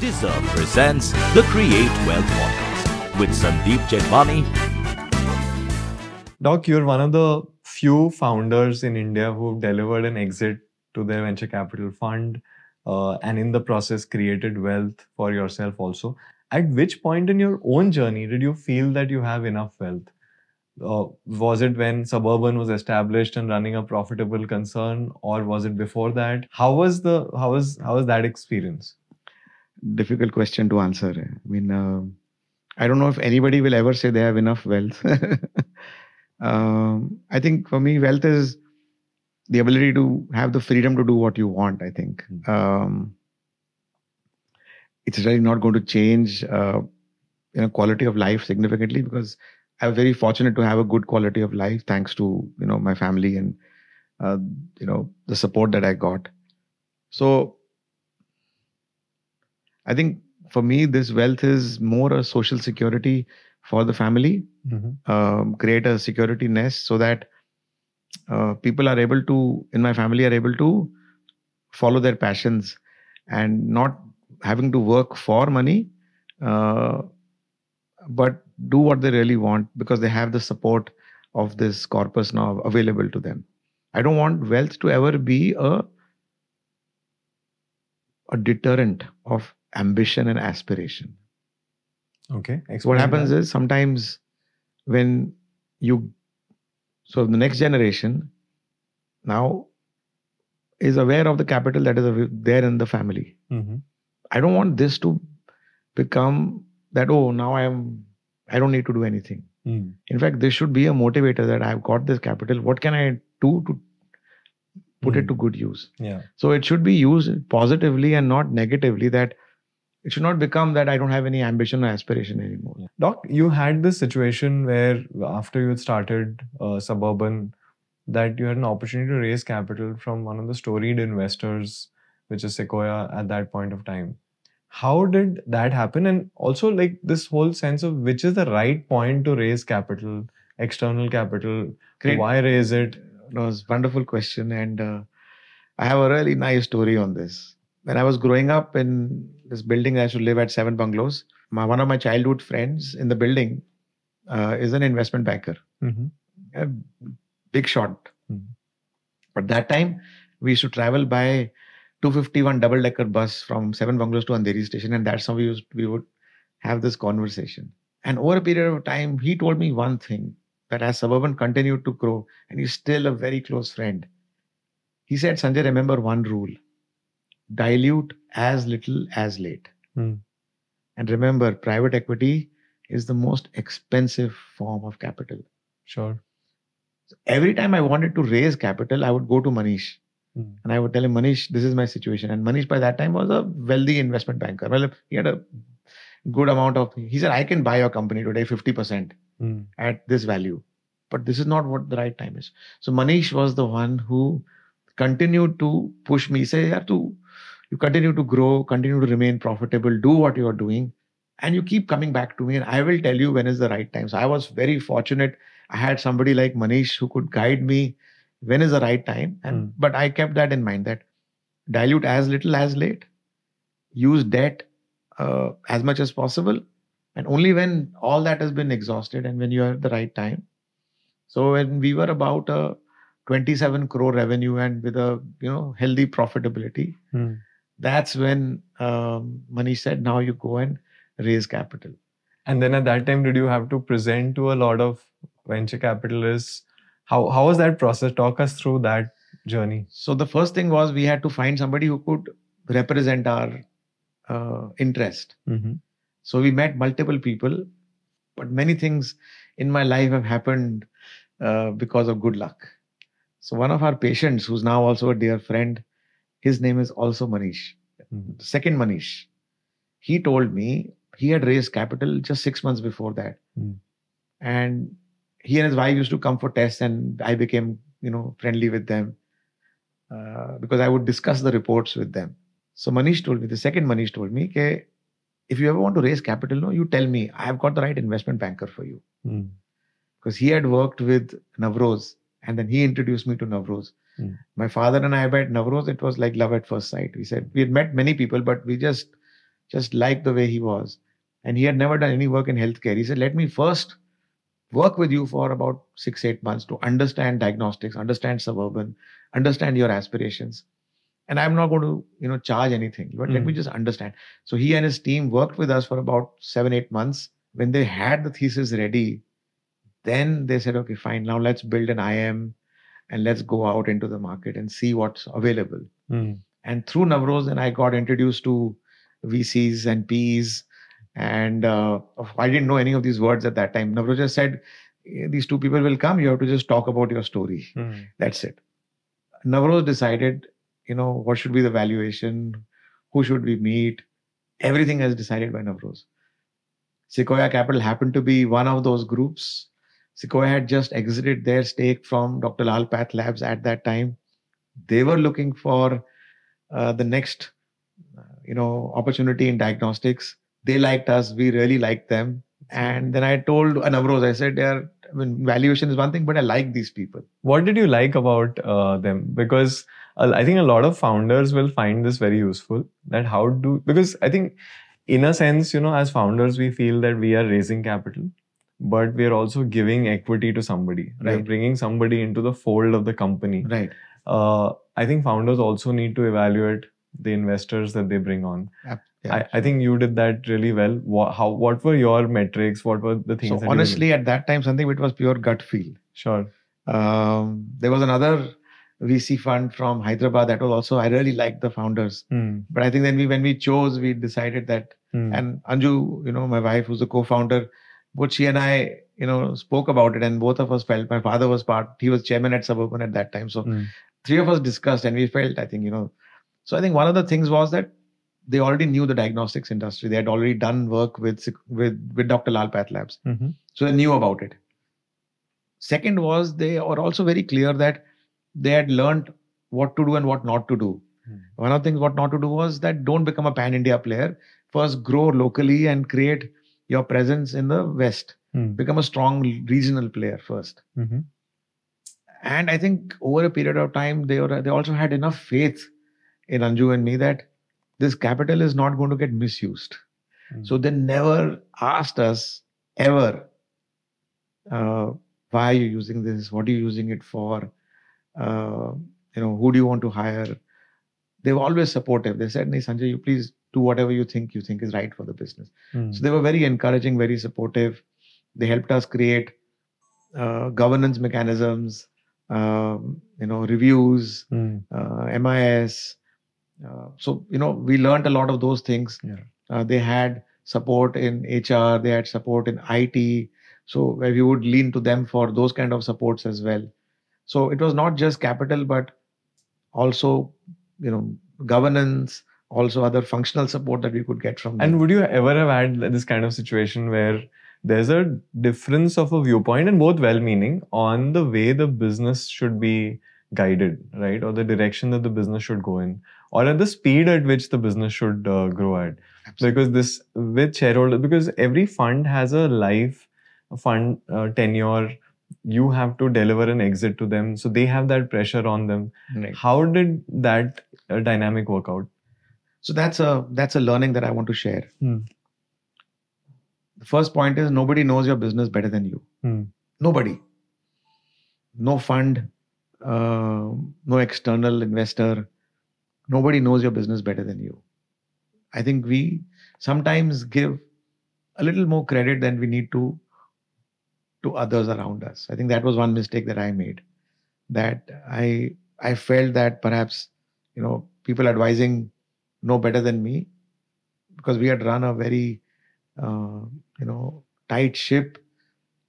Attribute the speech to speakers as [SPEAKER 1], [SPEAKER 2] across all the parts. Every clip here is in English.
[SPEAKER 1] Dezerv presents the Create Wealth Podcast with Sandeep Jethwani.
[SPEAKER 2] Doc, you're one of the few founders in India who've delivered an exit to their venture capital fund uh, and in the process created wealth for yourself also. At which point in your own journey did you feel that you have enough wealth? Uh, was it when Suburban was established and running a profitable concern, or was it before that? How was the how was how was that experience?
[SPEAKER 3] Difficult question to answer. I mean, uh, I don't know if anybody will ever say they have enough wealth. um, I think for me, wealth is the ability to have the freedom to do what you want. I think um, it's really not going to change uh, you know quality of life significantly because I'm very fortunate to have a good quality of life thanks to you know my family and uh, you know the support that I got. So I think for me, this wealth is more a social security for the family, mm-hmm. um, create a security nest so that uh, people are able to, in my family, are able to follow their passions and not having to work for money, uh, but do what they really want because they have the support of this corpus now available to them. I don't want wealth to ever be a a deterrent of ambition and aspiration.
[SPEAKER 2] Okay.
[SPEAKER 3] Explain what happens that. is sometimes when you, so the next generation now is aware of the capital that is there in the family. Mm-hmm. I don't want this to become that, oh, now I am, I don't need to do anything. Mm. In fact, this should be a motivator that I've got this capital. What can I do to put mm. it to good use?
[SPEAKER 2] Yeah.
[SPEAKER 3] So it should be used positively and not negatively that it should not become that I don't have any ambition or aspiration anymore.
[SPEAKER 2] Doc, you had this situation where after you had started uh, Suburban, that you had an opportunity to raise capital from one of the storied investors, which is Sequoia at that point of time. How did that happen? And also, like this whole sense of which is the right point to raise capital, external capital, Great. why raise it?
[SPEAKER 3] It was wonderful question, and uh, I have a really nice story on this. When I was growing up in this building I used to live at Seven Bungalows. My, one of my childhood friends in the building uh, is an investment banker, mm-hmm. a big shot. Mm-hmm. But that time we used to travel by 251 double decker bus from Seven Bungalows to Andheri station, and that's how we used we would have this conversation. And over a period of time, he told me one thing that as Suburban continued to grow, and he's still a very close friend. He said, Sanjay, remember one rule dilute as little as late. Mm. And remember, private equity is the most expensive form of capital.
[SPEAKER 2] Sure.
[SPEAKER 3] So every time I wanted to raise capital, I would go to Manish mm. and I would tell him, Manish, this is my situation. And Manish, by that time, was a wealthy investment banker. Well, he had a good amount of, he said, I can buy your company today 50% mm. at this value. But this is not what the right time is. So Manish was the one who continued to push me, say, you have to you continue to grow, continue to remain profitable, do what you are doing, and you keep coming back to me, and I will tell you when is the right time. So I was very fortunate. I had somebody like Manish who could guide me when is the right time. And mm. but I kept that in mind that dilute as little as late, use debt uh, as much as possible, and only when all that has been exhausted and when you are at the right time. So when we were about a 27 crore revenue and with a you know healthy profitability. Mm that's when um, Manish said, now you go and raise capital.
[SPEAKER 2] And then at that time, did you have to present to a lot of venture capitalists? How, how was that process? Talk us through that journey.
[SPEAKER 3] So the first thing was we had to find somebody who could represent our uh, interest. Mm-hmm. So we met multiple people, but many things in my life have happened uh, because of good luck. So one of our patients, who's now also a dear friend, his name is also Manish. Mm-hmm. Second Manish. He told me he had raised capital just six months before that. Mm. And he and his wife used to come for tests, and I became, you know, friendly with them uh, because I would discuss the reports with them. So Manish told me, the second Manish told me, okay, if you ever want to raise capital, no, you tell me. I've got the right investment banker for you. Mm. Because he had worked with Navroz, and then he introduced me to Navroz. Mm. My father and I met Navroz. It was like love at first sight. We said we had met many people, but we just just liked the way he was. And he had never done any work in healthcare. He said, Let me first work with you for about six, eight months to understand diagnostics, understand suburban, understand your aspirations. And I'm not going to, you know, charge anything, but let me
[SPEAKER 2] Mm.
[SPEAKER 3] just understand. So he and his team worked with us for about seven, eight months. When they had the thesis ready, then they said, okay, fine, now let's build an IM and let's go out into the market and see what's available.
[SPEAKER 2] Mm.
[SPEAKER 3] And through Navroz, then I got introduced to VCs and Ps. And uh, I didn't know any of these words at that time. Navroz just said, "Eh, these two people will come. You have to just talk about your story.
[SPEAKER 2] Mm.
[SPEAKER 3] That's it. Navroz decided, you know, what should be the valuation, who should we meet. Everything is decided by Navroz. Sequoia Capital happened to be one of those groups. Sequoia had just exited their stake from Dr. Lal Path Labs at that time. They were looking for uh, the next, uh, you know, opportunity in diagnostics. They liked us. We really liked them. And then I told Navroz, I said, "Yeah, I mean, valuation is one thing, but I like these people."
[SPEAKER 2] What did you like about uh, them? Because uh, I think a lot of founders will find this very useful. That how do because I think in a sense, you know, as founders, we feel that we are raising capital, but we are also giving equity to somebody. We're
[SPEAKER 3] Right.
[SPEAKER 2] bringing somebody into the fold of the company.
[SPEAKER 3] Right.
[SPEAKER 2] Uh, I think founders also need to evaluate the investors that they bring on.
[SPEAKER 3] Yeah.
[SPEAKER 2] I, I think you did that really well. What, how what were your metrics? What were the things? that
[SPEAKER 3] so honestly, at that time, something which was pure gut feel.
[SPEAKER 2] sure.
[SPEAKER 3] Um, there was another VC fund from Hyderabad that was also I really liked the founders,
[SPEAKER 2] Hmm.
[SPEAKER 3] but I think then we when we chose, we decided that
[SPEAKER 2] Hmm.
[SPEAKER 3] and Anju, you know, my wife who's a co-founder, both she and I, you know, spoke about it, and both of us felt. My father was part; he was chairman at Suburban at that time, so
[SPEAKER 2] Hmm.
[SPEAKER 3] three of us discussed, and we felt, I think, you know, so I think one of the things was that they already knew the diagnostics industry; they had already done work with with with Dr. Lal Path Labs.
[SPEAKER 2] Mhm.
[SPEAKER 3] So they knew about it. Second was they were also very clear that they had learned what to do and what not to do.
[SPEAKER 2] Hmm.
[SPEAKER 3] One of the things what not to do was that don't become a pan India player. First, grow locally and create your presence in the West.
[SPEAKER 2] Hmm.
[SPEAKER 3] Become a strong regional player first.
[SPEAKER 2] Mhm.
[SPEAKER 3] And I think over a period of time, they were they also had enough faith in Anju and me that this capital is not going to get misused.
[SPEAKER 2] Hmm.
[SPEAKER 3] So they never asked us ever, uh, why are you using this? What are you using it for? Uh, you know, who do you want to hire? They were always supportive. They said, "Nee, Sanjay, you please do whatever you think you think is right for the business."
[SPEAKER 2] Hmm.
[SPEAKER 3] So they were very encouraging, very supportive. They helped us create uh, governance mechanisms, um, you know, reviews,
[SPEAKER 2] Hmm.
[SPEAKER 3] uh, MIS. Uh, so you know, we learned a lot of those things.
[SPEAKER 2] Yeah.
[SPEAKER 3] Uh, they had support in HR, they had support in IT. So where we would lean to them for those kind of supports as well. So it was not just capital, but also you know governance, also other functional support that we could get from them.
[SPEAKER 2] And would you ever have had this kind of situation where there's a difference of a viewpoint and both well meaning on the way the business should be guided, right? Or the direction that the business should go in, or at the speed at which the business should uh, grow at?
[SPEAKER 3] Absolutely.
[SPEAKER 2] Because this with shareholder, because every fund has a life fund uh, tenure. You have to deliver an exit to them, so they have that pressure on them.
[SPEAKER 3] Right.
[SPEAKER 2] How did that uh, dynamic work out?
[SPEAKER 3] So that's a that's a learning that I want to share.
[SPEAKER 2] Hmm.
[SPEAKER 3] The first point is nobody knows your business better than you.
[SPEAKER 2] Hmm.
[SPEAKER 3] Nobody. No fund, uh, no external investor. Nobody knows your business better than you. I think we sometimes give a little more credit than we need to to others around us. I think that was one mistake that I made. That I I felt that perhaps you know people advising know better than me because we had run a very uh, you know tight ship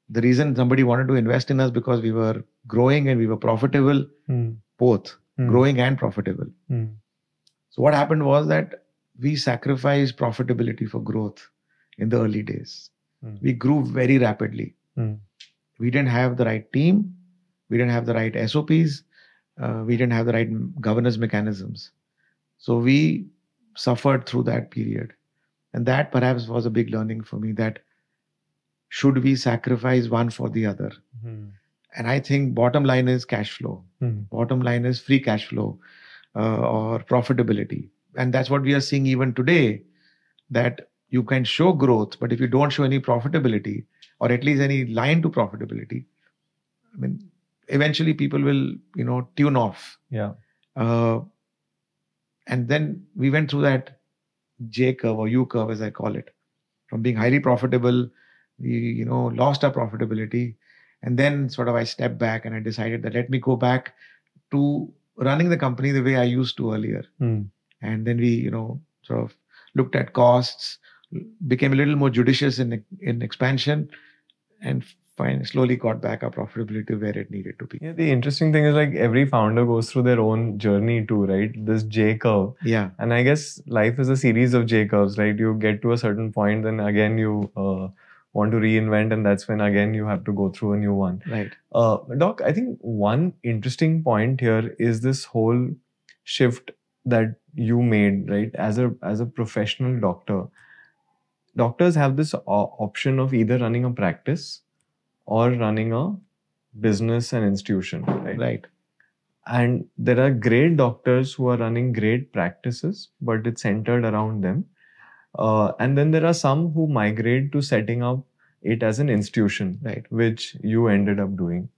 [SPEAKER 3] the reason somebody wanted to invest in us because we were growing and we were profitable
[SPEAKER 2] Hmm.
[SPEAKER 3] both
[SPEAKER 2] Hmm.
[SPEAKER 3] growing and profitable
[SPEAKER 2] Hmm.
[SPEAKER 3] so what happened was that we sacrificed profitability for growth in the early days
[SPEAKER 2] Hmm.
[SPEAKER 3] we grew very rapidly
[SPEAKER 2] Hmm.
[SPEAKER 3] we didn't have the right team we didn't have the right sops uh, we didn't have the right governance mechanisms so we suffered through that period and that perhaps was a big learning for me that should we sacrifice one for the other
[SPEAKER 2] Hmm.
[SPEAKER 3] and i think bottom line is cash flow
[SPEAKER 2] Hmm.
[SPEAKER 3] bottom line is free cash flow uh, or profitability and that's what we are seeing even today that you can show growth, but if you don't show any profitability or at least any line to profitability, I mean, eventually people will, you know, tune off.
[SPEAKER 2] Yeah.
[SPEAKER 3] Uh, and then we went through that J curve or U curve, as I call it, from being highly profitable, we, you know, lost our profitability. And then sort of I stepped back and I decided that let me go back to running the company the way I used to earlier.
[SPEAKER 2] Hmm.
[SPEAKER 3] And then we, you know, sort of looked at costs, became a little more judicious in in expansion, and fine, slowly got back our profitability where it needed to be.
[SPEAKER 2] Yeah, the interesting thing is like every founder goes through their own journey too, right? This J curve.
[SPEAKER 3] Yeah,
[SPEAKER 2] And I guess life is a series of J curves, right? You get to a certain point, then again you uh, want to reinvent, and that's when again you have to go through a new one.
[SPEAKER 3] right.
[SPEAKER 2] Uh, Doc, I think one interesting point here is this whole shift that you made, right? As a as a professional doctor, doctors have this option of either running a practice or running a business and institution, right?
[SPEAKER 3] Right.
[SPEAKER 2] And there are great doctors who are running great practices, but it's centered around them. Uh, and then there are some who migrate to setting up it as an institution,
[SPEAKER 3] Right.
[SPEAKER 2] which you ended up doing.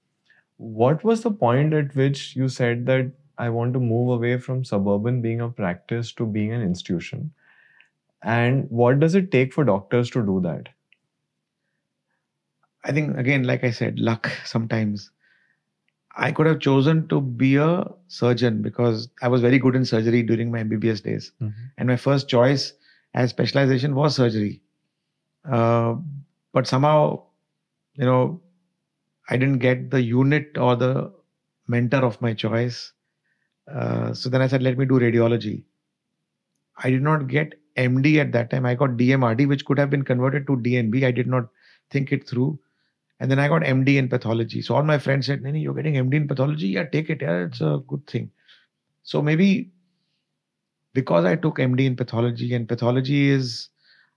[SPEAKER 2] What was the point at which you said that I want to move away from suburban being a practice to being an institution? And what does it take for doctors to do that?
[SPEAKER 3] I think again, like I said, luck sometimes. I could have chosen to be a surgeon because I was very good in surgery during my MBBS days. And my first choice as specialization was surgery. Uh, but somehow, you know, I didn't get the unit or the mentor of my choice. Uh, so then I said, let me do radiology. I did not get MD at that time. I got DMRD, which could have been converted to DNB. I did not think it through. And then I got MD in pathology. So all my friends said, Nani, you're getting MD in pathology? Yeah, take it. Yeah, it's a good thing. So maybe because I took MD in pathology, and pathology is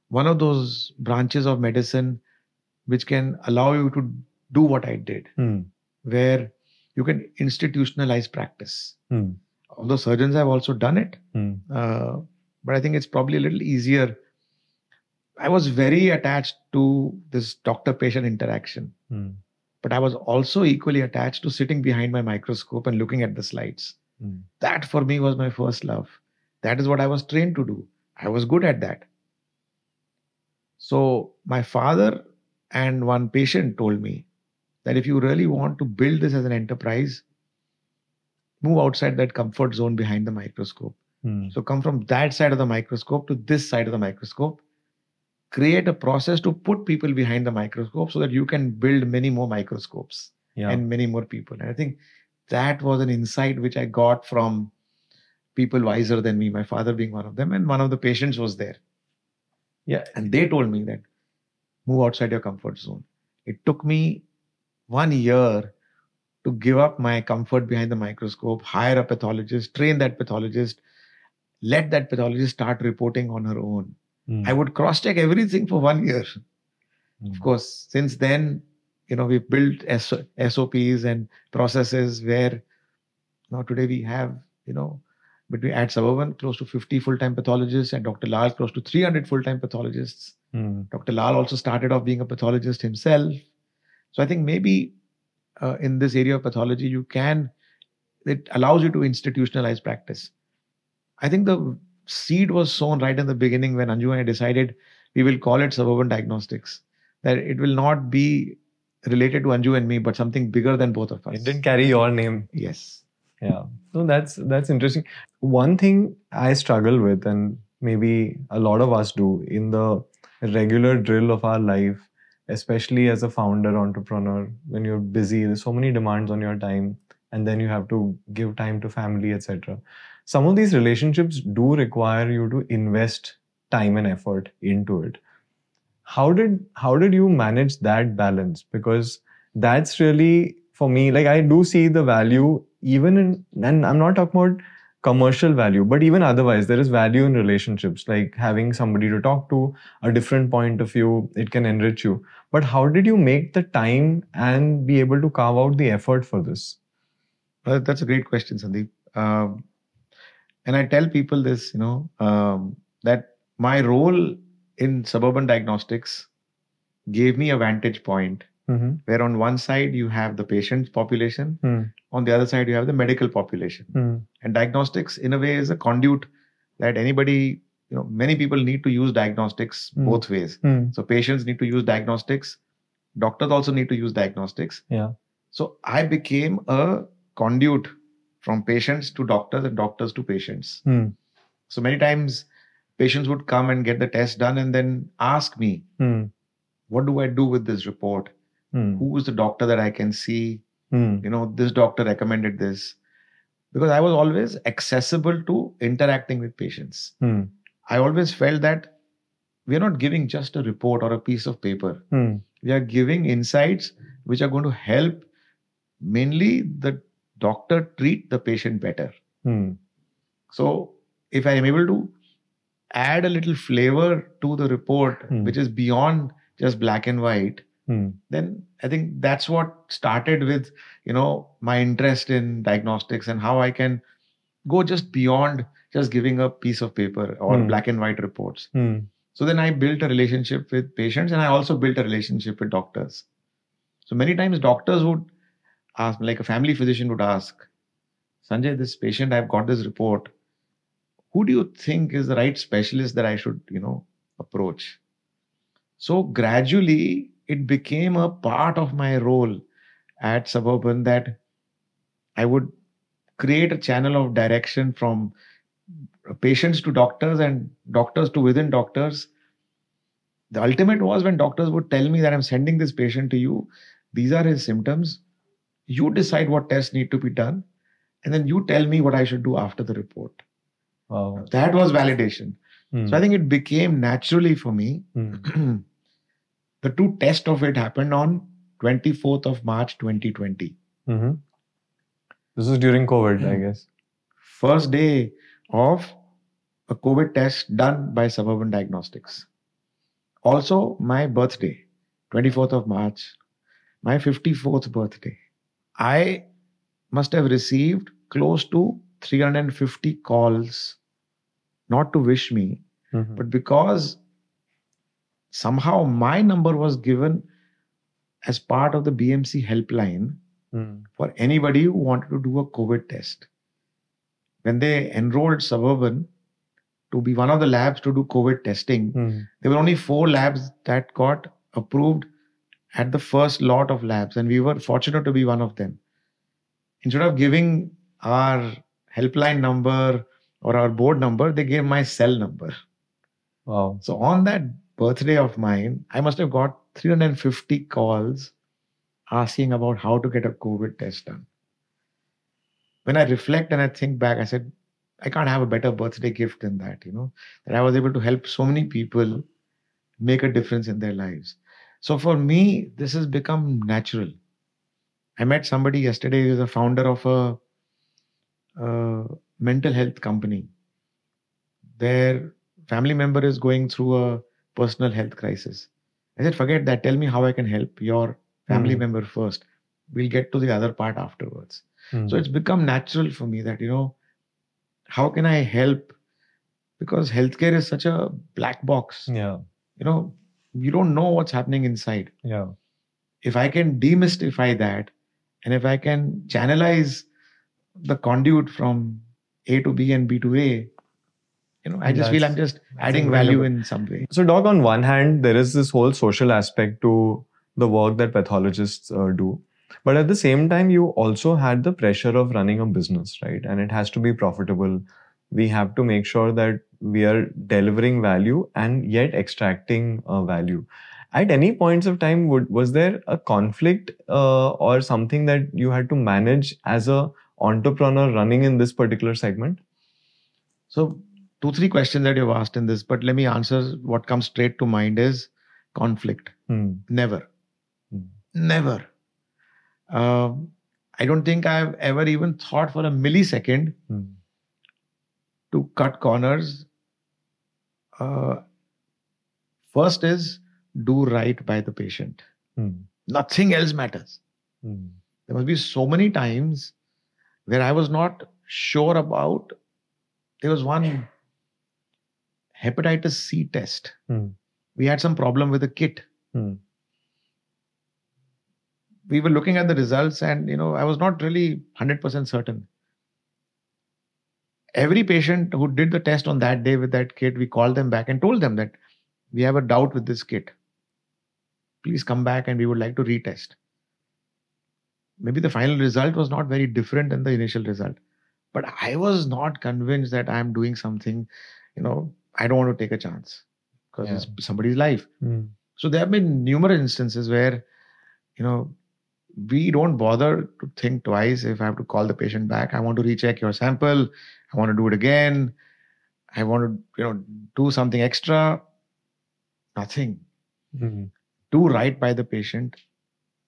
[SPEAKER 3] one of those branches of medicine which can allow you to do what I did,
[SPEAKER 2] Hmm.
[SPEAKER 3] where you can institutionalize practice.
[SPEAKER 2] Hmm.
[SPEAKER 3] Although surgeons have also done it,
[SPEAKER 2] Hmm.
[SPEAKER 3] uh, but I think it's probably a little easier. I was very attached to this doctor patient interaction,
[SPEAKER 2] Hmm.
[SPEAKER 3] but I was also equally attached to sitting behind my microscope and looking at the slides.
[SPEAKER 2] Hmm.
[SPEAKER 3] That for me was my first love. That is what I was trained to do. I was good at that. So, my father and one patient told me that if you really want to build this as an enterprise, move outside that comfort zone behind the microscope.
[SPEAKER 2] Hmm.
[SPEAKER 3] So come from that side of the microscope to this side of the microscope. Create a process to put people behind the microscope so that you can build many more microscopes
[SPEAKER 2] Yeah.
[SPEAKER 3] and many more people. And I think that was an insight which I got from people wiser than me, my father being one of them, and one of the patients was there.
[SPEAKER 2] yeah.
[SPEAKER 3] And they told me that move outside your comfort zone. It took me one year to give up my comfort behind the microscope, hire a pathologist, train that pathologist, let that pathologist start reporting on her own.
[SPEAKER 2] Hmm.
[SPEAKER 3] I would cross check everything for one year.
[SPEAKER 2] Hmm.
[SPEAKER 3] Of course, since then, you know, we've built S- SOPs and processes where now today we have, you know, between at Suburban close to 50 full-time pathologists and Dr. Lal close to 300 full-time pathologists.
[SPEAKER 2] Hmm.
[SPEAKER 3] Dr. Lal also started off being a pathologist himself. So I think maybe uh, in this area of pathology, you can, it allows you to institutionalize practice. I think the seed was sown right in the beginning when Anju and I decided we will call it suburban diagnostics, that it will not be related to Anju and me, but something bigger than both of us.
[SPEAKER 2] It didn't carry your name.
[SPEAKER 3] Yes.
[SPEAKER 2] Yeah. So that's that's interesting. One thing I struggle with, and maybe a lot of us do in the regular drill of our life, especially as a founder entrepreneur, when you're busy, there's so many demands on your time, and then you have to give time to family, etc. Some of these relationships do require you to invest time and effort into it. How did how did you manage that balance? Because that's really for me like i do see the value even in and i'm not talking about commercial value but even otherwise there is value in relationships like having somebody to talk to a different point of view it can enrich you but how did you make the time and be able to carve out the effort for this
[SPEAKER 3] Well, that's a great question, Sandeep. Um, and I tell people this, you know, um, that my role in Suburban Diagnostics gave me a vantage point
[SPEAKER 2] Mm-hmm.
[SPEAKER 3] where on one side you have the patient population,
[SPEAKER 2] Mm.
[SPEAKER 3] on the other side you have the medical population.
[SPEAKER 2] Mm.
[SPEAKER 3] And diagnostics, in a way, is a conduit that anybody, you know, many people need to use diagnostics
[SPEAKER 2] Mm.
[SPEAKER 3] both ways.
[SPEAKER 2] Mm.
[SPEAKER 3] So patients need to use diagnostics. Doctors also need to use diagnostics.
[SPEAKER 2] Yeah.
[SPEAKER 3] So I became a conduit from patients to doctors and doctors to patients.
[SPEAKER 2] Mm.
[SPEAKER 3] So many times patients would come and get the test done and then ask me,
[SPEAKER 2] Mm.
[SPEAKER 3] what do I do with this report?
[SPEAKER 2] Mm.
[SPEAKER 3] Who is the doctor that I can see?
[SPEAKER 2] Mm.
[SPEAKER 3] You know, this doctor recommended this. Because I was always accessible to interacting with patients.
[SPEAKER 2] Mm.
[SPEAKER 3] I always felt that we are not giving just a report or a piece of paper.
[SPEAKER 2] Mm.
[SPEAKER 3] We are giving insights which are going to help mainly the doctor treat the patient better.
[SPEAKER 2] Mm.
[SPEAKER 3] So if I am able to add a little flavor to the report,
[SPEAKER 2] Hmm.
[SPEAKER 3] which is beyond just black and white,
[SPEAKER 2] Mm.
[SPEAKER 3] then I think that's what started with, you know, my interest in diagnostics and how I can go just beyond just giving a piece of paper or
[SPEAKER 2] Hmm.
[SPEAKER 3] black and white reports.
[SPEAKER 2] Mm.
[SPEAKER 3] So then I built a relationship with patients and I also built a relationship with doctors. So many times doctors would ask, like a family physician would ask, Sanjay, this patient, I've got this report. Who do you think is the right specialist that I should, you know, approach? So gradually it became a part of my role at Suburban that I would create a channel of direction from patients to doctors and doctors to within doctors. The ultimate was when doctors would tell me that I'm sending this patient to you, these are his symptoms. You decide what tests need to be done, and then you tell me what I should do after the report.
[SPEAKER 2] Wow.
[SPEAKER 3] That was validation.
[SPEAKER 2] Mm.
[SPEAKER 3] So I think it became naturally for me.
[SPEAKER 2] Mm.
[SPEAKER 3] the two tests of it happened on 24th of March 2020.
[SPEAKER 2] Mm-hmm. This is during COVID, I guess.
[SPEAKER 3] First day of a COVID test done by Suburban Diagnostics. Also, my birthday, 24th of March, my 54th birthday. I must have received close to 350 calls, not to wish me,
[SPEAKER 2] Mhm.
[SPEAKER 3] but because somehow my number was given as part of the BMC helpline
[SPEAKER 2] Mm.
[SPEAKER 3] for anybody who wanted to do a COVID test. When they enrolled Suburban to be one of the labs to do COVID testing,
[SPEAKER 2] Mm.
[SPEAKER 3] there were only four labs that got approved at the first lot of labs, and we were fortunate to be one of them. Instead of giving our helpline number or our board number, they gave my cell number.
[SPEAKER 2] Wow.
[SPEAKER 3] So on that birthday of mine, I must have got 350 calls asking about how to get a COVID test done. When I reflect and I think back, I said, I can't have a better birthday gift than that, you know, that I was able to help so many people make a difference in their lives. So for me, this has become natural. I met somebody yesterday who's a founder of a, a mental health company. Their family member is going through a personal health crisis. I said, forget that. Tell me how I can help your family
[SPEAKER 2] Hmm.
[SPEAKER 3] member first. We'll get to the other part afterwards.
[SPEAKER 2] Mm.
[SPEAKER 3] So it's become natural for me that, you know, how can I help? Because healthcare is such a black box.
[SPEAKER 2] yeah.
[SPEAKER 3] You know, you don't know what's happening inside.
[SPEAKER 2] Yeah.
[SPEAKER 3] If I can demystify that and if I can channelize the conduit from A to B and B to A, you know, I just feel I'm just adding value in some way.
[SPEAKER 2] So, Doc, on one hand, there is this whole social aspect to the work that pathologists uh, do. But at the same time, you also had the pressure of running a business, right? And it has to be profitable. We have to make sure that we are delivering value and yet extracting uh, value. At any points of time, would, was there a conflict uh, or something that you had to manage as a entrepreneur running in this particular segment?
[SPEAKER 3] So, two, three questions that you've asked in this, but let me answer what comes straight to mind is conflict.
[SPEAKER 2] Hmm.
[SPEAKER 3] Never.
[SPEAKER 2] Hmm.
[SPEAKER 3] Never. Um, I don't think I've ever even thought for a millisecond
[SPEAKER 2] Hmm.
[SPEAKER 3] To cut corners. Uh, first is do right by the patient.
[SPEAKER 2] Hmm.
[SPEAKER 3] Nothing else matters.
[SPEAKER 2] Hmm.
[SPEAKER 3] There must be so many times where I was not sure about. There was one hepatitis C test.
[SPEAKER 2] Hmm.
[SPEAKER 3] we had some problem with the kit.
[SPEAKER 2] Hmm.
[SPEAKER 3] We were looking at the results, and you know, I was not really hundred percent certain. Every patient who did the test on that day with that kit, we called them back and told them that we have a doubt with this kit. Please come back, and we would like to retest. Maybe the final result was not very different than the initial result, but I was not convinced that I am doing something. You know, I don't want to take a chance because
[SPEAKER 2] Yeah.
[SPEAKER 3] it's somebody's life.
[SPEAKER 2] Hmm.
[SPEAKER 3] So there have been numerous instances where, you know, we don't bother to think twice if I have to call the patient back. I want to recheck your sample. I want to do it again. I want to, you know, do something extra. Nothing.
[SPEAKER 2] Hmm.
[SPEAKER 3] Do right by the patient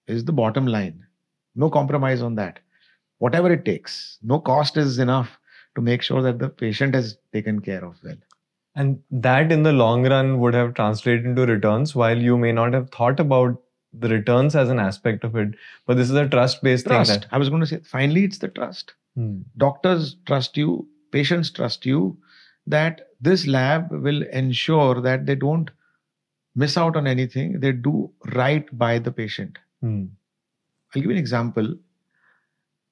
[SPEAKER 3] is the bottom line. No compromise on that. Whatever it takes. No cost is enough to make sure that the patient is taken care of well.
[SPEAKER 2] And that in the long run would have translated into returns while you may not have thought about the returns as an aspect of it. But this is a trust based thing. That,
[SPEAKER 3] I was going to say, finally, it's the trust.
[SPEAKER 2] Hmm.
[SPEAKER 3] doctors trust you, patients trust you, that this lab will ensure that they don't miss out on anything. They do right by the patient.
[SPEAKER 2] Hmm.
[SPEAKER 3] I'll give you an example.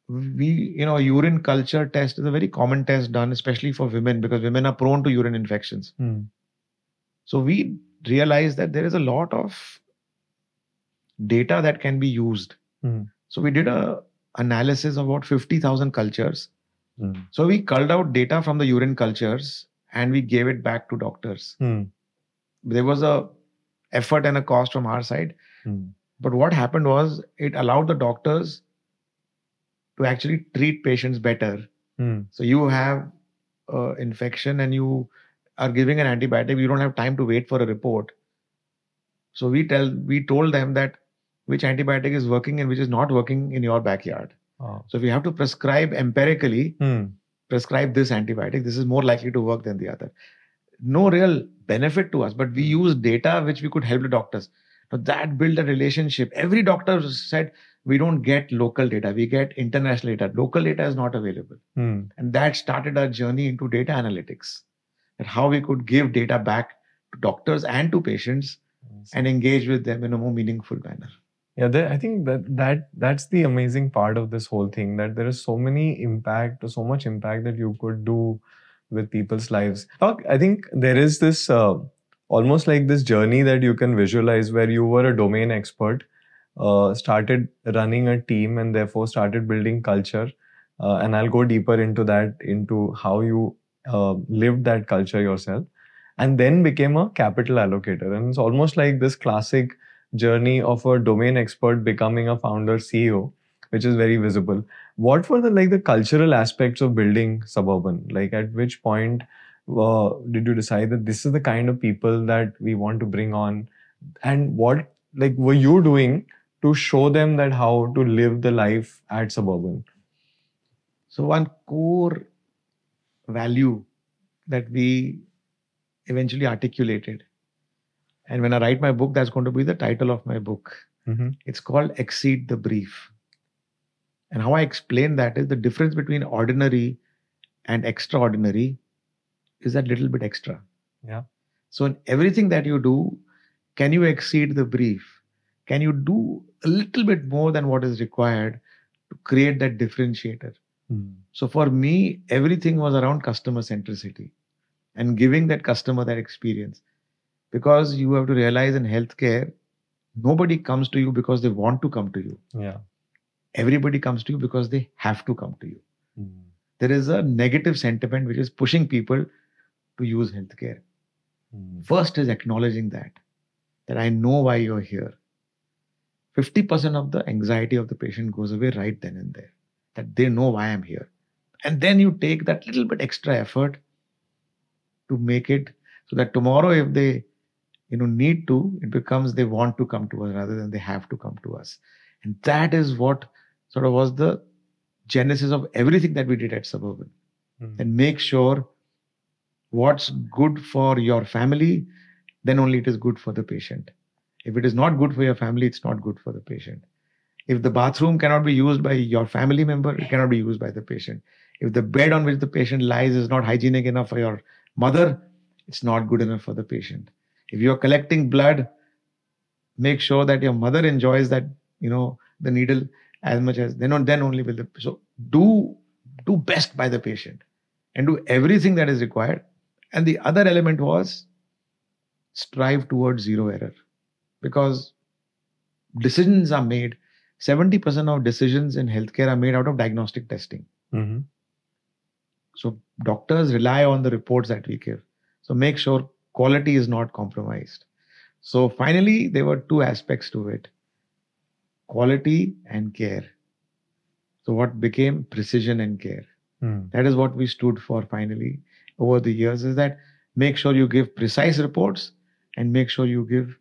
[SPEAKER 3] We, you know, urine culture test is a very common test done, especially for women, because women are prone to urine infections.
[SPEAKER 2] Hmm.
[SPEAKER 3] So we realize that there is a lot of data that can be used.
[SPEAKER 2] Hmm.
[SPEAKER 3] So we did a analysis of about 50,000 cultures
[SPEAKER 2] Hmm.
[SPEAKER 3] So we culled out data from the urine cultures and we gave it back to doctors.
[SPEAKER 2] Hmm.
[SPEAKER 3] There was a effort and a cost from our side,
[SPEAKER 2] Hmm.
[SPEAKER 3] but what happened was it allowed the doctors to actually treat patients better.
[SPEAKER 2] Hmm.
[SPEAKER 3] So you have uh, infection and you are giving an antibiotic, you don't have time to wait for a report. So we tell we told them that which antibiotic is working and which is not working in your backyard.
[SPEAKER 2] Wow.
[SPEAKER 3] So if you have to prescribe empirically,
[SPEAKER 2] Hmm.
[SPEAKER 3] prescribe this antibiotic, this is more likely to work than the other. No real benefit to us, but we use data which we could help the doctors. Now that built a relationship. Every doctor said, we don't get local data, we get international data. Local data is not available.
[SPEAKER 2] Hmm.
[SPEAKER 3] And that started our journey into data analytics. and how we could give data back to doctors and to patients and engage with them in a more meaningful manner.
[SPEAKER 2] Yeah, there, I think that that that's the amazing part of this whole thing. That there is so many impact, so much impact that you could do with people's lives. I think there is this uh, almost like this journey that you can visualize where you were a domain expert, uh, started running a team, and therefore started building culture. Uh, and I'll go deeper into that, into how you uh, lived that culture yourself, and then became a capital allocator. And it's almost like this classic journey of a domain expert becoming a founder CEO, which is very visible. What were the like the cultural aspects of building Suburban? Like at which point uh, did you decide that this is the kind of people that we want to bring on, and what like were you doing to show them that how to live the life at Suburban?
[SPEAKER 3] So one core value that we eventually articulated. And when I write my book, that's going to be the title of my book.
[SPEAKER 2] Mm-hmm.
[SPEAKER 3] It's called Exceed the Brief. And how I explain that is the difference between ordinary and extraordinary is that little bit extra.
[SPEAKER 2] Yeah.
[SPEAKER 3] So in everything that you do, can you exceed the brief? Can you do a little bit more than what is required to create that differentiator? So for me, everything was around customer centricity and giving that customer that experience. Because you have to realize in healthcare, nobody comes to you because they want to come to you.
[SPEAKER 2] Yeah.
[SPEAKER 3] Everybody comes to you because they have to come to you.
[SPEAKER 2] Mm.
[SPEAKER 3] There is a negative sentiment which is pushing people to use healthcare.
[SPEAKER 2] Mm.
[SPEAKER 3] First is acknowledging that, that I know why you're here. 50% of the anxiety of the patient goes away right then and there, that they know why I'm here. And then you take that little bit extra effort to make it so that tomorrow, if they you know need to, it becomes they want to come to us rather than they have to come to us. And that is what sort of was the genesis of everything that we did at Suburban.
[SPEAKER 2] Mm.
[SPEAKER 3] And make sure what's good for your family, then only it is good for the patient. If it is not good for your family, it's not good for the patient. If the bathroom cannot be used by your family member, it cannot be used by the patient. If the bed on which the patient lies is not hygienic enough for your mother, it's not good enough for the patient. If you're collecting blood, make sure that your mother enjoys that, you know, the needle as much as then on then only will the so do do best by the patient and do everything that is required. And the other element was strive towards zero error because decisions are made 70% of decisions in healthcare are made out of diagnostic testing
[SPEAKER 2] Mhm.
[SPEAKER 3] so doctors rely on the reports that we give so make sure quality is not compromised so finally there were two aspects to it quality and care so what became precision and care
[SPEAKER 2] Hmm.
[SPEAKER 3] that is what we stood for finally over the years is that make sure you give precise reports and make sure you give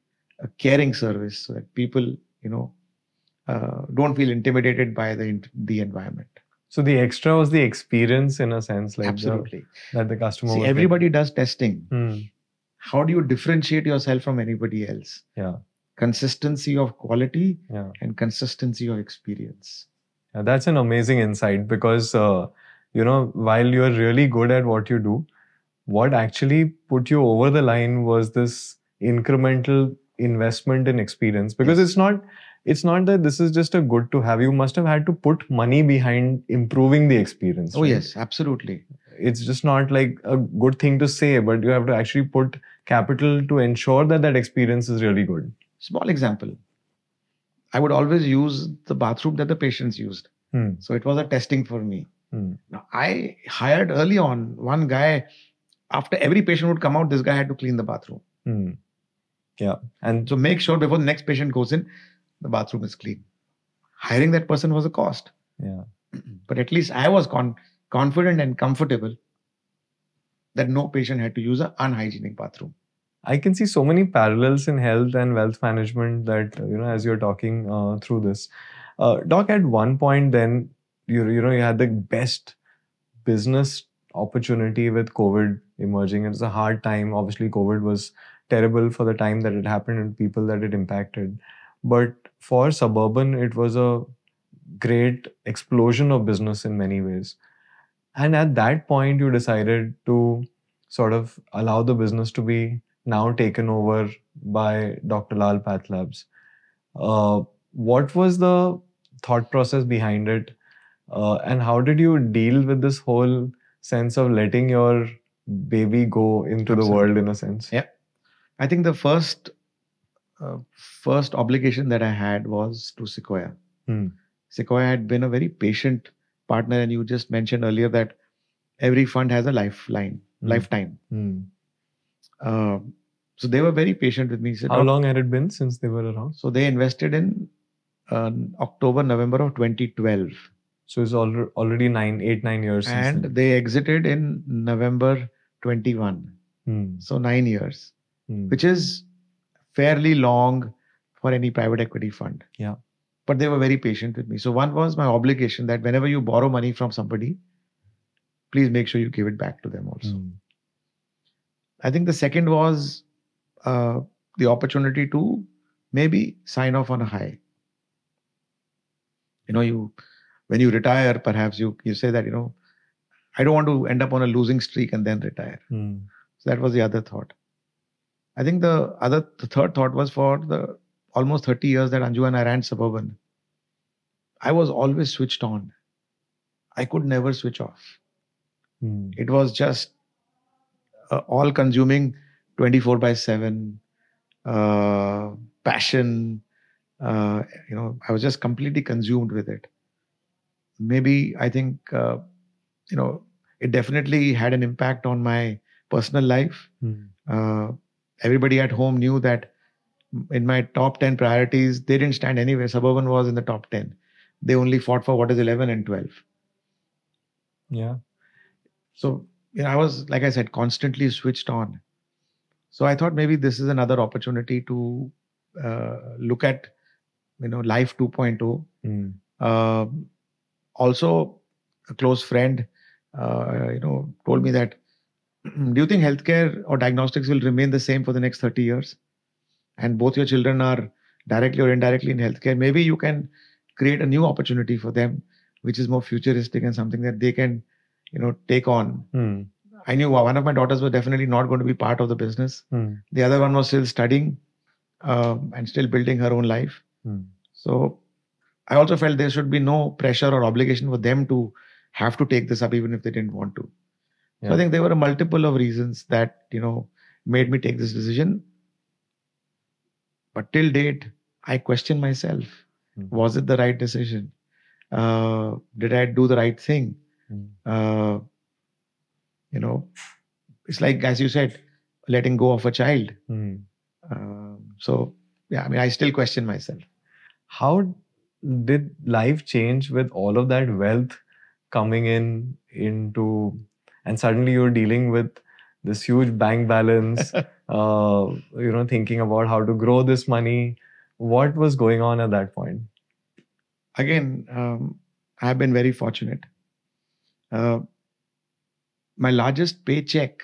[SPEAKER 3] a caring service so that people you know uh, don't feel intimidated by the the environment
[SPEAKER 2] So the extra was the experience in a sense, like the- that the customer.
[SPEAKER 3] see
[SPEAKER 2] was getting.
[SPEAKER 3] everybody does testing
[SPEAKER 2] Hmm.
[SPEAKER 3] How do you differentiate yourself from anybody else
[SPEAKER 2] Yeah.
[SPEAKER 3] consistency of quality
[SPEAKER 2] Yeah.
[SPEAKER 3] and consistency of experience
[SPEAKER 2] Yeah, that's an amazing insight because uh, you know while you're really good at what you do, what actually put you over the line was this incremental investment in experience because it's not it's not that this is just a good to have. You must have had to put money behind improving the experience
[SPEAKER 3] oh
[SPEAKER 2] right?
[SPEAKER 3] yes absolutely.
[SPEAKER 2] It's just not like a good thing to say but you have to actually put capital to ensure that that experience is really good.
[SPEAKER 3] Small example. I would always use the bathroom that the patients used.
[SPEAKER 2] Hmm.
[SPEAKER 3] so it was a testing for me.
[SPEAKER 2] Hmm.
[SPEAKER 3] now i hired early on one guy. After every patient would come out this guy had to clean the bathroom.
[SPEAKER 2] Hmm. Yeah and
[SPEAKER 3] so make sure before the next patient goes in the bathroom is clean hiring that person was a cost
[SPEAKER 2] yeah
[SPEAKER 3] but at least i was con- confident and comfortable that no patient had to use an unhygienic bathroom
[SPEAKER 2] I can see so many parallels in health and wealth management that you know as you're talking uh, through this. Uh, Doc, at one point, then you you know you had the best business opportunity with COVID emerging. It was a hard time. Obviously, COVID was terrible for the time that it happened and people that it impacted. But for suburban, it was a great explosion of business in many ways. And at that point, you decided to sort of allow the business to be now taken over by Dr. Lal Path Labs. Uh, what was the thought process behind it? Uh, and how did you deal with this whole sense of letting your baby go into the world in a sense?
[SPEAKER 3] Yeah. I think the first uh, first obligation that i had was to sequoia
[SPEAKER 2] Hmm.
[SPEAKER 3] sequoia had been a very patient partner and you just mentioned earlier that every fund has a lifeline
[SPEAKER 2] Hmm.
[SPEAKER 3] lifetime
[SPEAKER 2] Hmm.
[SPEAKER 3] Um, so they were very patient with me. Said,
[SPEAKER 2] How long had it been since they were around?
[SPEAKER 3] So they invested in uh, October, November of 2012,
[SPEAKER 2] So it's already already nine, eight, nine years.
[SPEAKER 3] and they exited in November 21.
[SPEAKER 2] Hmm.
[SPEAKER 3] So nine years,
[SPEAKER 2] Hmm.
[SPEAKER 3] which is fairly long for any private equity fund.
[SPEAKER 2] Yeah.
[SPEAKER 3] But they were very patient with me. So one was my obligation that whenever you borrow money from somebody, please make sure you give it back to them also.
[SPEAKER 2] Hmm.
[SPEAKER 3] I think the second was uh, the opportunity to maybe sign off on a high. You know, you when you retire, perhaps you you say that you know, I don't want to end up on a losing streak and then retire.
[SPEAKER 2] Hmm.
[SPEAKER 3] So that was the other thought. I think the other the third thought was for the almost 30 years that Anju and I ran Suburban. I was always switched on. I could never switch off.
[SPEAKER 2] Hmm.
[SPEAKER 3] It was just uh, all consuming 24 by 7 uh, passion. Uh, you know, I was just completely consumed with it. Maybe I think, uh, you know, it definitely had an impact on my personal life.
[SPEAKER 2] Hmm.
[SPEAKER 3] Uh, everybody at home knew that in my top 10 priorities, they didn't stand anywhere. Suburban was in the top 10. They only fought for what is 11 and 12.
[SPEAKER 2] Yeah.
[SPEAKER 3] So, you know, I was, like I said, constantly switched on. So I thought maybe this is another opportunity to uh, look at, you know, life 2.0.
[SPEAKER 2] Hmm.
[SPEAKER 3] Um also, a close friend, uh, you know, told me that, do you think healthcare or diagnostics will remain the same for the next 30 years? And both your children are directly or indirectly in healthcare. Maybe you can create a new opportunity for them, which is more futuristic and something that they can, you know, take on
[SPEAKER 2] Hmm.
[SPEAKER 3] I knew one of my daughters was definitely not going to be part of the business.
[SPEAKER 2] Hmm.
[SPEAKER 3] The other one was still studying um, and still building her own life.
[SPEAKER 2] Hmm.
[SPEAKER 3] So I also felt there should be no pressure or obligation for them to have to take this up even if they didn't want to.
[SPEAKER 2] Yeah.
[SPEAKER 3] I think there were a multiple of reasons that you know made me take this decision. But till date, I question myself:
[SPEAKER 2] Hmm.
[SPEAKER 3] Was it the right decision? Uh, did I do the right thing?
[SPEAKER 2] Hmm.
[SPEAKER 3] Uh, you know, it's like as you said, letting go of a child.
[SPEAKER 2] Hmm.
[SPEAKER 3] Um, so yeah, I mean, I still question myself.
[SPEAKER 2] How did life change with all of that wealth coming in into, and suddenly you're dealing with this huge bank balance, uh, you know, thinking about how to grow this money. What was going on at that point?
[SPEAKER 3] Again, um, I have been very fortunate. Uh, my largest paycheck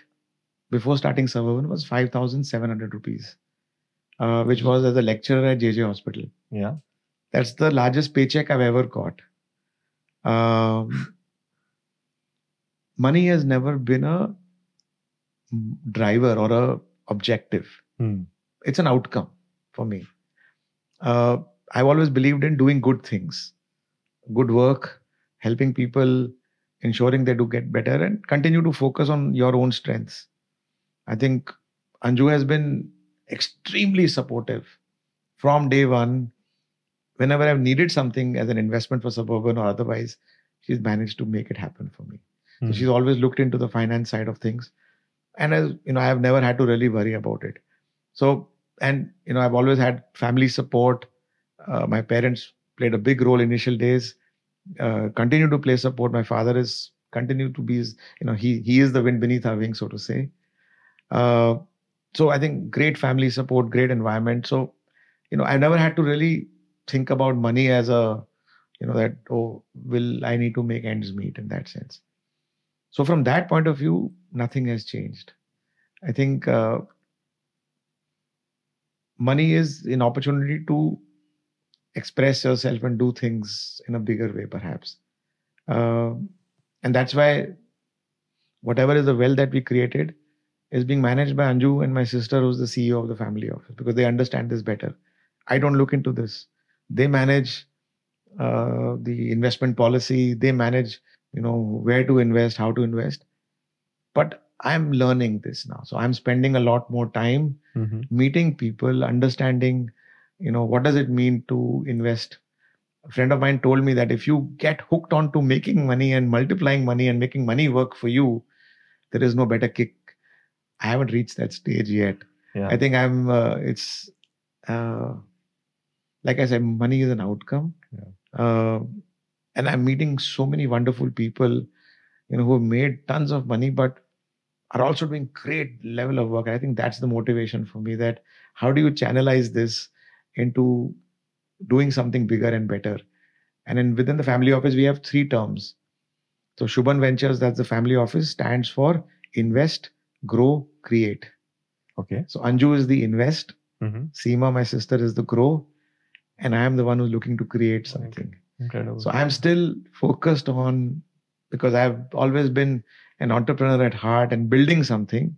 [SPEAKER 3] before starting Suburban was 5,700 rupees, uh, which was as a lecturer at JJ Hospital.
[SPEAKER 2] Yeah.
[SPEAKER 3] That's the largest paycheck I've ever got. Um, money has never been a driver or a objective.
[SPEAKER 2] Hmm.
[SPEAKER 3] It's an outcome for me. Uh, I've always believed in doing good things, good work, helping people, ensuring they do get better, and continue to focus on your own strengths. I think Anju has been extremely supportive from day one. Whenever I've needed something as an investment for Suburban or otherwise, she's managed to make it happen for me. So she's always looked into the finance side of things. And as you know, I've never had to really worry about it. So, and you know, I've always had family support. Uh, my parents played a big role in initial days, uh, continue to play support. My father is continue to be, you know, he he is the wind beneath our wings, so to say. Uh, so I think great family support, great environment. So, you know, I never had to really think about money as a, you know, that oh, will I need to make ends meet in that sense. So from that point of view, nothing has changed. I think uh, money is an opportunity to express yourself and do things in a bigger way, perhaps. Uh, and that's why whatever is the wealth that we created is being managed by Anju and my sister, who's the CEO of the family office, because they understand this better. I don't look into this. They manage uh, the investment policy. They manage, you know, where to invest, how to invest. But I'm learning this now, so I'm spending a lot more time
[SPEAKER 2] Mhm.
[SPEAKER 3] meeting people, understanding, you know, what does it mean to invest. A friend of mine told me that if you get hooked on to making money and multiplying money and making money work for you, there is no better kick. I haven't reached that stage yet.
[SPEAKER 2] Yeah.
[SPEAKER 3] I think I'm. Uh, it's uh, like I said, money is an outcome, uh, and I'm meeting so many wonderful people, you know, who have made tons of money, but are also doing great level of work. And I think that's the motivation for me. That how do you channelize this into doing something bigger and better? And then within the family office, we have three terms. So Shubhan Ventures, that's the family office, stands for invest, grow, create.
[SPEAKER 2] Okay.
[SPEAKER 3] So Anju is the invest,
[SPEAKER 2] Mhm.
[SPEAKER 3] Seema, my sister, is the grow, and I am the one who's looking to create something.
[SPEAKER 2] Incredible.
[SPEAKER 3] So I'm still focused on because I've always been an entrepreneur at heart and building something.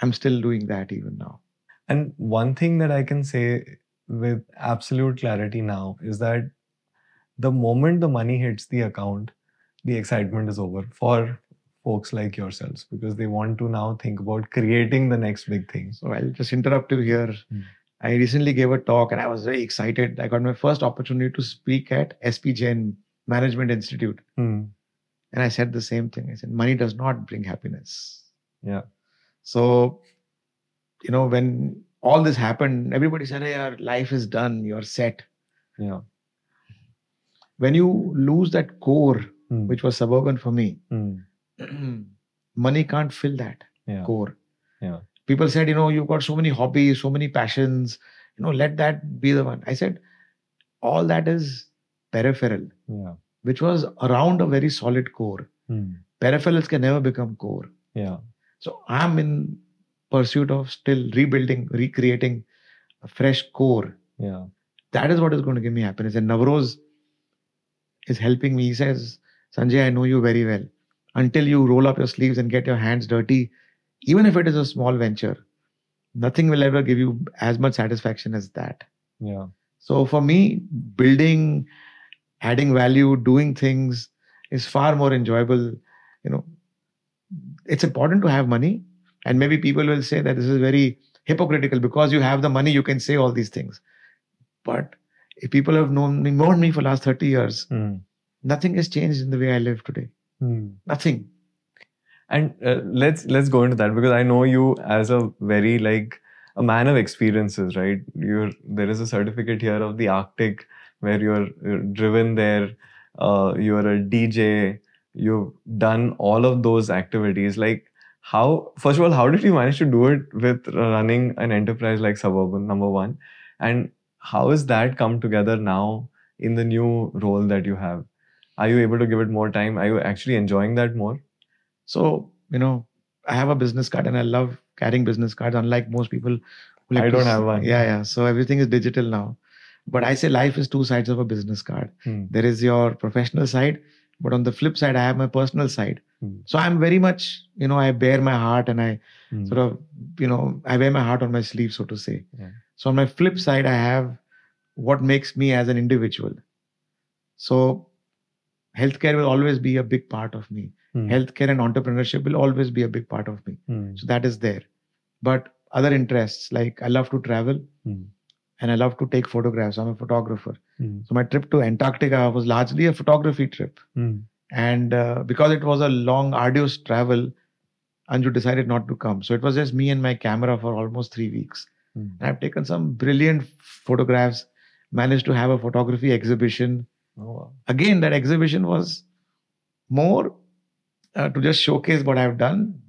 [SPEAKER 3] I'm still doing that even now.
[SPEAKER 2] And one thing that I can say with absolute clarity now is that the moment the money hits the account, the excitement is over for folks like yourselves because they want to now think about creating the next big thing.
[SPEAKER 3] So I'll just interrupt you here.
[SPEAKER 2] Hmm.
[SPEAKER 3] I recently gave a talk and I was very excited. I got my first opportunity to speak at SP Jain Management Institute.
[SPEAKER 2] Hmm.
[SPEAKER 3] And I said the same thing. I said, money does not bring happiness.
[SPEAKER 2] Yeah.
[SPEAKER 3] So, you know, when all this happened, everybody said, hey, your life is done, you're set.
[SPEAKER 2] Yeah.
[SPEAKER 3] When you lose that core,
[SPEAKER 2] Hmm.
[SPEAKER 3] which was suburban for me,
[SPEAKER 2] Hmm.
[SPEAKER 3] money can't fill that
[SPEAKER 2] Yeah.
[SPEAKER 3] core.
[SPEAKER 2] Yeah.
[SPEAKER 3] People said, you know, you've got so many hobbies, so many passions, you know, let that be the one. I said, all that is peripheral,
[SPEAKER 2] Yeah.
[SPEAKER 3] which was around a very solid core.
[SPEAKER 2] Hmm.
[SPEAKER 3] Peripherals can never become core.
[SPEAKER 2] Yeah.
[SPEAKER 3] So I'm in pursuit of still rebuilding, recreating a fresh core.
[SPEAKER 2] Yeah.
[SPEAKER 3] That is what is going to give me happiness. And Navroz is helping me. He says, Sanjay, I know you very well. until you roll up your sleeves and get your hands dirty, even if it is a small venture, nothing will ever give you as much satisfaction as that.
[SPEAKER 2] Yeah.
[SPEAKER 3] So for me, building, adding value, doing things is far more enjoyable. You know, it's important to have money, and maybe people will say that this is very hypocritical because you have the money, you can say all these things. But if people have known me, known me for last 30 years,
[SPEAKER 2] Mm.
[SPEAKER 3] nothing has changed in the way I live today.
[SPEAKER 2] Mm.
[SPEAKER 3] Nothing.
[SPEAKER 2] And uh, let's let's go into that because I know you as a very like a man of experiences, right? You're there is a certificate here of the Arctic where you're, you're driven there. Uh, you're a DJ. You've done all of those activities. Like how? First of all, how did you manage to do it with running an enterprise like Suburban? Number one, and how has that come together now in the new role that you have? Are you able to give it more time? Are you actually enjoying that more?
[SPEAKER 3] So, you know, I have a business card and I love carrying business cards, unlike most people. who like
[SPEAKER 2] I don't have one.
[SPEAKER 3] Yeah, yeah. So everything is digital now. But I say life is two sides of a business card.
[SPEAKER 2] Hmm.
[SPEAKER 3] There is your professional side, but on the flip side, I have my personal side.
[SPEAKER 2] Hmm.
[SPEAKER 3] So I'm very much, you know, I bear my heart and I
[SPEAKER 2] Hmm.
[SPEAKER 3] sort of, you know, I wear my heart on my sleeve, so to say.
[SPEAKER 2] Yeah.
[SPEAKER 3] So on my flip side, I have what makes me as an individual. So healthcare will always be a big part of me.
[SPEAKER 2] Hmm.
[SPEAKER 3] Healthcare and entrepreneurship will always be a big part of me.
[SPEAKER 2] Hmm.
[SPEAKER 3] So that is there. But other interests, like I love to travel
[SPEAKER 2] Hmm.
[SPEAKER 3] and I love to take photographs. I'm a photographer.
[SPEAKER 2] Hmm.
[SPEAKER 3] So my trip to Antarctica was largely a photography trip.
[SPEAKER 2] Hmm.
[SPEAKER 3] And uh, because it was a long, arduous travel, Anju decided not to come. So it was just me and my camera for almost three weeks.
[SPEAKER 2] Hmm.
[SPEAKER 3] And I've taken some brilliant photographs, managed to have a photography exhibition.
[SPEAKER 2] Oh, wow.
[SPEAKER 3] Again, that exhibition was more uh, to just showcase what I've done.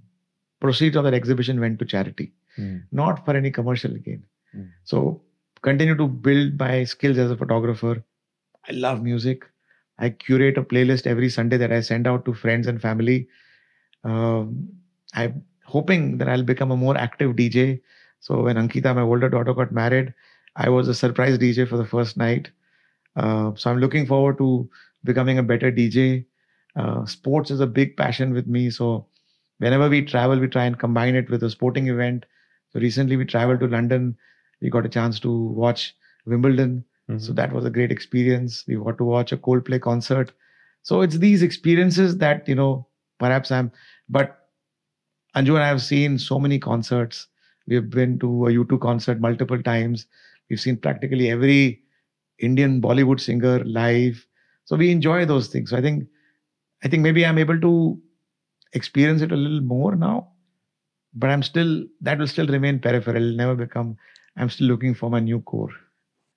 [SPEAKER 3] Proceeds of that exhibition went to charity,
[SPEAKER 2] Hmm.
[SPEAKER 3] not for any commercial gain.
[SPEAKER 2] Hmm.
[SPEAKER 3] So, continue to build my skills as a photographer. I love music. I curate a playlist every Sunday that I send out to friends and family. Um, I'm hoping that I'll become a more active DJ. So when Ankita, my older daughter, got married, I was a surprise DJ for the first night. Uh, so I'm looking forward to becoming a better DJ. Uh, sports is a big passion with me. So whenever we travel, we try and combine it with a sporting event. So recently we traveled to London. We got a chance to watch Wimbledon.
[SPEAKER 2] Mhm.
[SPEAKER 3] So that was a great experience. We got to watch a Coldplay concert. So it's these experiences that, you know, perhaps I'm, but Anju and I have seen so many concerts. We've been to a U2 concert multiple times. We've seen practically every Indian Bollywood singer live. So we enjoy those things. So I think, I think maybe I'm able to experience it a little more now, but I'm still, that will still remain peripheral. Never become, I'm still looking for my new core.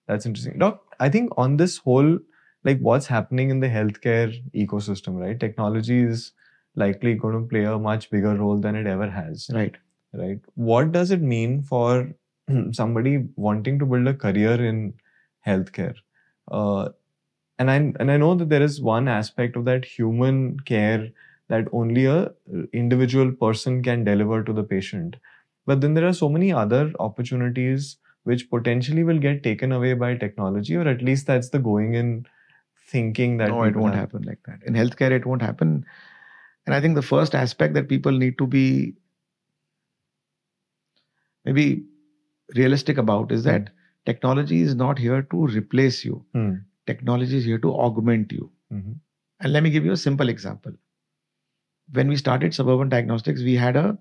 [SPEAKER 2] That's interesting. Doc, I think on this whole, like what's happening in the healthcare ecosystem, right? Technology is likely going to play a much bigger role than it ever has,
[SPEAKER 3] Right.
[SPEAKER 2] right? What does it mean for somebody wanting to build a career in healthcare? Uh, and I and I know that there is one aspect of that human care that only a individual person can deliver to the patient. But then there are so many other opportunities which potentially will get taken away by technology, or at least that's the going in thinking that
[SPEAKER 3] no, it won't
[SPEAKER 2] have.
[SPEAKER 3] happen like that. In healthcare, it won't happen. And I think the first aspect that people need to be maybe realistic about is that technology is not here to replace you.
[SPEAKER 2] Hmm.
[SPEAKER 3] Technology is here to augment you.
[SPEAKER 2] Mhm.
[SPEAKER 3] And let me give you a simple example. When we started Suburban Diagnostics, we had a,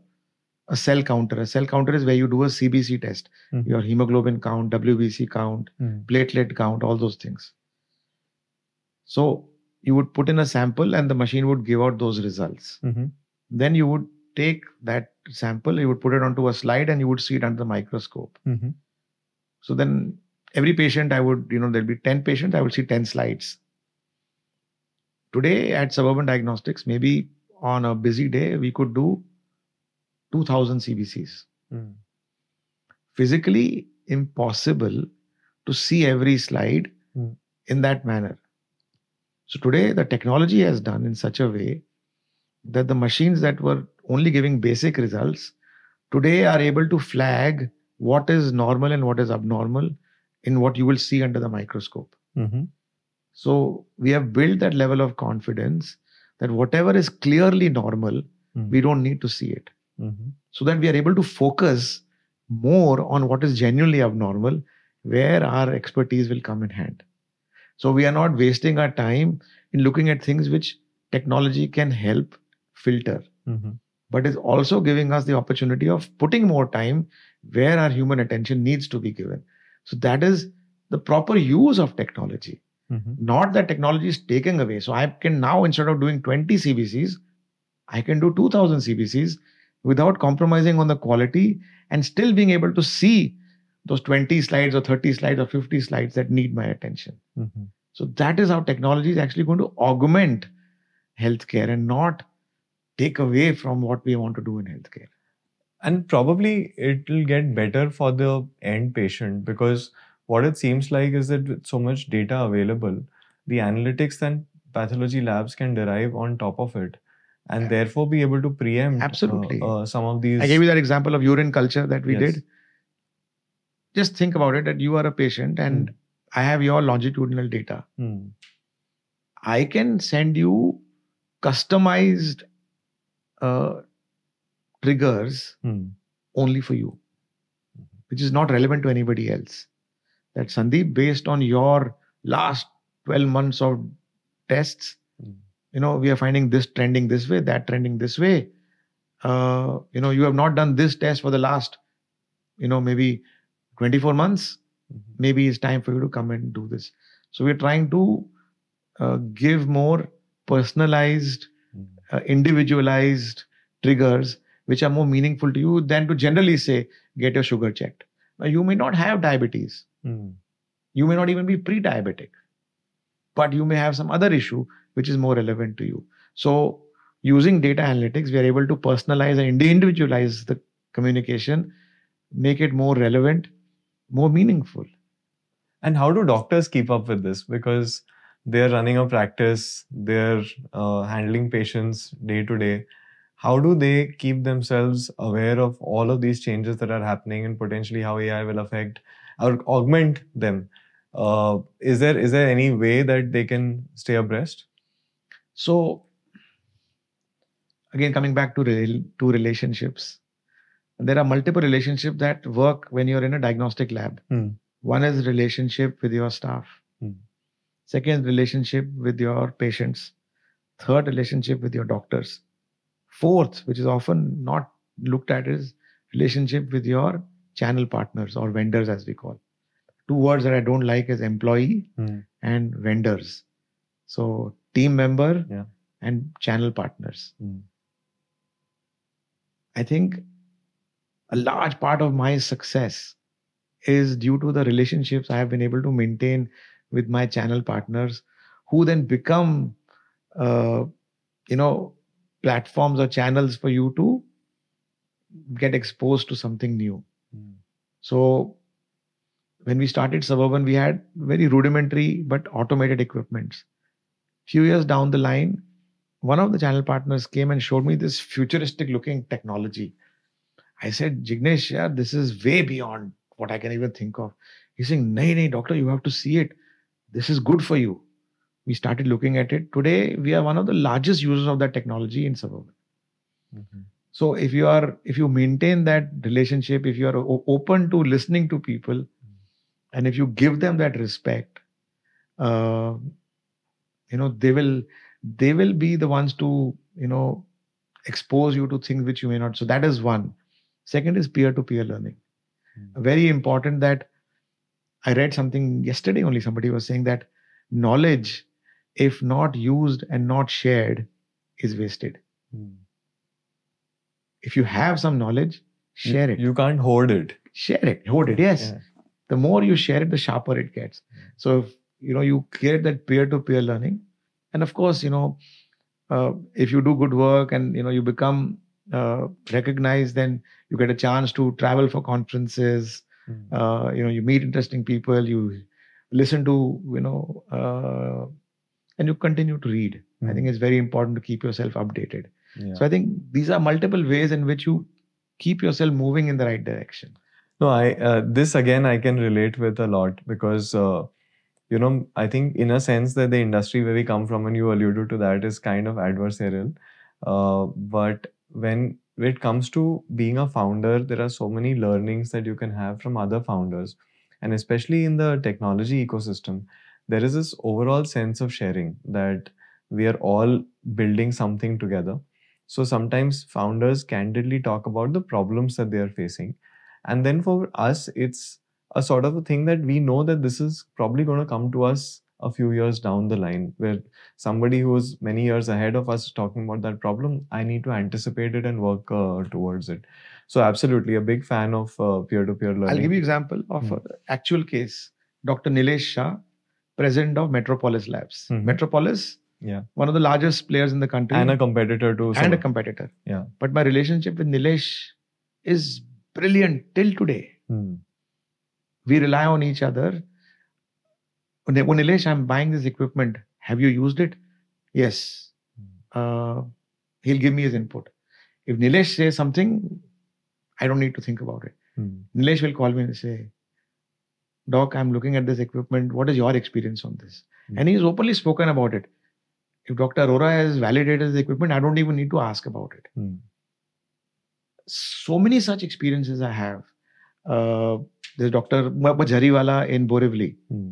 [SPEAKER 3] a cell counter. A cell counter is where you do a CBC test,
[SPEAKER 2] Mhm.
[SPEAKER 3] your hemoglobin count, WBC count,
[SPEAKER 2] Hmm.
[SPEAKER 3] platelet count, all those things. So you would put in a sample and the machine would give out those results.
[SPEAKER 2] Mhm.
[SPEAKER 3] Then you would take that sample, you would put it onto a slide and you would see it under the microscope.
[SPEAKER 2] Mhm.
[SPEAKER 3] So then every patient, I would, you know, there'll be 10 patients, I would see 10 slides. Today at Suburban Diagnostics, maybe on a busy day, we could do 2000 CBCs.
[SPEAKER 2] Hmm.
[SPEAKER 3] Physically impossible to see every slide
[SPEAKER 2] Hmm.
[SPEAKER 3] in that manner. So today, the technology has done in such a way that the machines that were only giving basic results today are able to flag what is normal and what is abnormal in what you will see under the microscope.
[SPEAKER 2] Mhm.
[SPEAKER 3] So we have built that level of confidence that whatever is clearly normal,
[SPEAKER 2] Mm.
[SPEAKER 3] we don't need to see it.
[SPEAKER 2] Mhm.
[SPEAKER 3] So that we are able to focus more on what is genuinely abnormal, where our expertise will come in hand. So we are not wasting our time in looking at things which technology can help filter,
[SPEAKER 2] Mhm.
[SPEAKER 3] but is also giving us the opportunity of putting more time where our human attention needs to be given. So that is the proper use of technology
[SPEAKER 2] Mhm.
[SPEAKER 3] not that technology is taken away. So I can now, instead of doing 20 CBCs, I can do 2000 CBCs without compromising on the quality and still being able to see those 20 slides or 30 slides or 50 slides that need my attention.
[SPEAKER 2] Mhm.
[SPEAKER 3] So that is how technology is actually going to augment healthcare and not take away from what we want to do in healthcare.
[SPEAKER 2] And probably it will get better for the end patient because what it seems like is that with so much data available, the analytics and pathology labs can derive on top of it and
[SPEAKER 3] Yeah.
[SPEAKER 2] therefore be able to preempt uh,
[SPEAKER 3] Absolutely.
[SPEAKER 2] uh, some of these.
[SPEAKER 3] I gave you that example of urine culture that we
[SPEAKER 2] Yes.
[SPEAKER 3] did. Just think about it that you are a patient and I have your longitudinal data.
[SPEAKER 2] Hmm.
[SPEAKER 3] I can send you customized uh, triggers
[SPEAKER 2] Hmm.
[SPEAKER 3] only for you, which is not relevant to anybody else. That Sandeep, based on your last 12 months of tests,
[SPEAKER 2] Hmm.
[SPEAKER 3] you know, we are finding this trending this way, that trending this way. Uh, you know, you have not done this test for the last, you know, maybe 24 months.
[SPEAKER 2] Mhm.
[SPEAKER 3] Maybe it's time for you to come and do this. So we're trying to uh, give more personalized
[SPEAKER 2] Hmm.
[SPEAKER 3] uh, individualized triggers which are more meaningful to you than to generally say get your sugar checked now you may not have diabetes
[SPEAKER 2] Hmm.
[SPEAKER 3] you may not even be pre-diabetic but you may have some other issue which is more relevant to you so using data analytics we are able to personalize and individualize the communication make it more relevant more meaningful
[SPEAKER 2] And how do doctors keep up with this? Because they're running a practice, they're uh, handling patients day to day. How do they keep themselves aware of all of these changes that are happening and potentially how AI will affect or augment them? Uh, is there is there any way that they can stay abreast?
[SPEAKER 3] So, again, coming back to to relationships, there are multiple relationships that work when you're in a diagnostic lab.
[SPEAKER 2] Hmm.
[SPEAKER 3] One is relationship with your staff.
[SPEAKER 2] Hmm.
[SPEAKER 3] Second, relationship with your patients. Third, relationship with your doctors. Fourth, which is often not looked at, is relationship with your channel partners or vendors, as we call. Two words that I don't like is employee
[SPEAKER 2] Hmm.
[SPEAKER 3] and vendors. So team member
[SPEAKER 2] Yeah.
[SPEAKER 3] and channel partners.
[SPEAKER 2] Hmm.
[SPEAKER 3] I think a large part of my success is due to the relationships I have been able to maintain with my channel partners, who then become, uh, you know, platforms or channels for you to get exposed to something new.
[SPEAKER 2] Hmm.
[SPEAKER 3] So when we started Suburban, we had very rudimentary but automated equipments. Few years down the line, one of the channel partners came and showed me this futuristic looking technology. I said, Jignesh, yeah, this is way beyond what I can even think of. He's saying, Nay, nay, doctor, you have to see it. This is good for you. We started looking at it. Today, we are one of the largest users of that technology in Suburban.
[SPEAKER 2] Mhm.
[SPEAKER 3] So if you are, if you maintain that relationship, if you are o- open to listening to people, and if you give them that respect, uh, you know they will they will be the ones to you know expose you to things which you may not. So that is one. Second is peer-to-peer learning.
[SPEAKER 2] Mm.
[SPEAKER 3] Very important that I read something yesterday. Only somebody was saying that knowledge, if not used and not shared, is wasted.
[SPEAKER 2] Hmm.
[SPEAKER 3] If you have some knowledge,
[SPEAKER 2] You-
[SPEAKER 3] share it.
[SPEAKER 2] You can't hoard it.
[SPEAKER 3] share it hold it yes
[SPEAKER 2] Yeah.
[SPEAKER 3] the more you share it the sharper it gets so if you know you create that peer-to-peer learning and of course you know uh, if you do good work and you know you become uh, recognized then you get a chance to travel for conferences
[SPEAKER 2] Hmm.
[SPEAKER 3] uh, you know you meet interesting people you listen to you know uh, and you continue to read i
[SPEAKER 2] Hmm.
[SPEAKER 3] think it's very important to keep yourself updated
[SPEAKER 2] Yeah.
[SPEAKER 3] so i think these are multiple ways in which you keep yourself moving in the right direction
[SPEAKER 2] No, I uh, this again I can relate with a lot because uh, you know, I think in a sense that the industry where we come from, and you alluded to that, is kind of adversarial. Uh, but when it comes to being a founder, there are so many learnings that you can have from other founders. And especially in the technology ecosystem, there is this overall sense of sharing that we are all building something together. So sometimes founders candidly talk about the problems that they are facing. And then for us, it's a sort of a thing that we know that this is probably going to come to us a few years down the line where somebody who's many years ahead of us is talking about that problem i need to anticipate it and work uh, towards it so absolutely a big fan of uh, peer-to-peer learning
[SPEAKER 3] i'll give you example of
[SPEAKER 2] Hmm.
[SPEAKER 3] an actual case dr nilesh shah president of metropolis labs
[SPEAKER 2] Mhm.
[SPEAKER 3] metropolis
[SPEAKER 2] Yeah.
[SPEAKER 3] one of the largest players in the country
[SPEAKER 2] and a competitor to
[SPEAKER 3] and a competitor
[SPEAKER 2] Yeah.
[SPEAKER 3] but my relationship with nilesh is brilliant till today
[SPEAKER 2] Hmm.
[SPEAKER 3] we rely on each other. When when Nilesh, I'm buying this equipment. Have you used it? Yes. Uh, he'll give me his input. If Nilesh says something, I don't need to think about it.
[SPEAKER 2] Hmm.
[SPEAKER 3] Nilesh will call me and say, Doc, I'm looking at this equipment. What is your experience on this?
[SPEAKER 2] Hmm.
[SPEAKER 3] And he's openly spoken about it. If Dr. Arora has validated the equipment, I don't even need to ask about it.
[SPEAKER 2] Hmm.
[SPEAKER 3] So many such experiences I have. Uh, there's Dr. Jariwala in Borivali.
[SPEAKER 2] Hmm.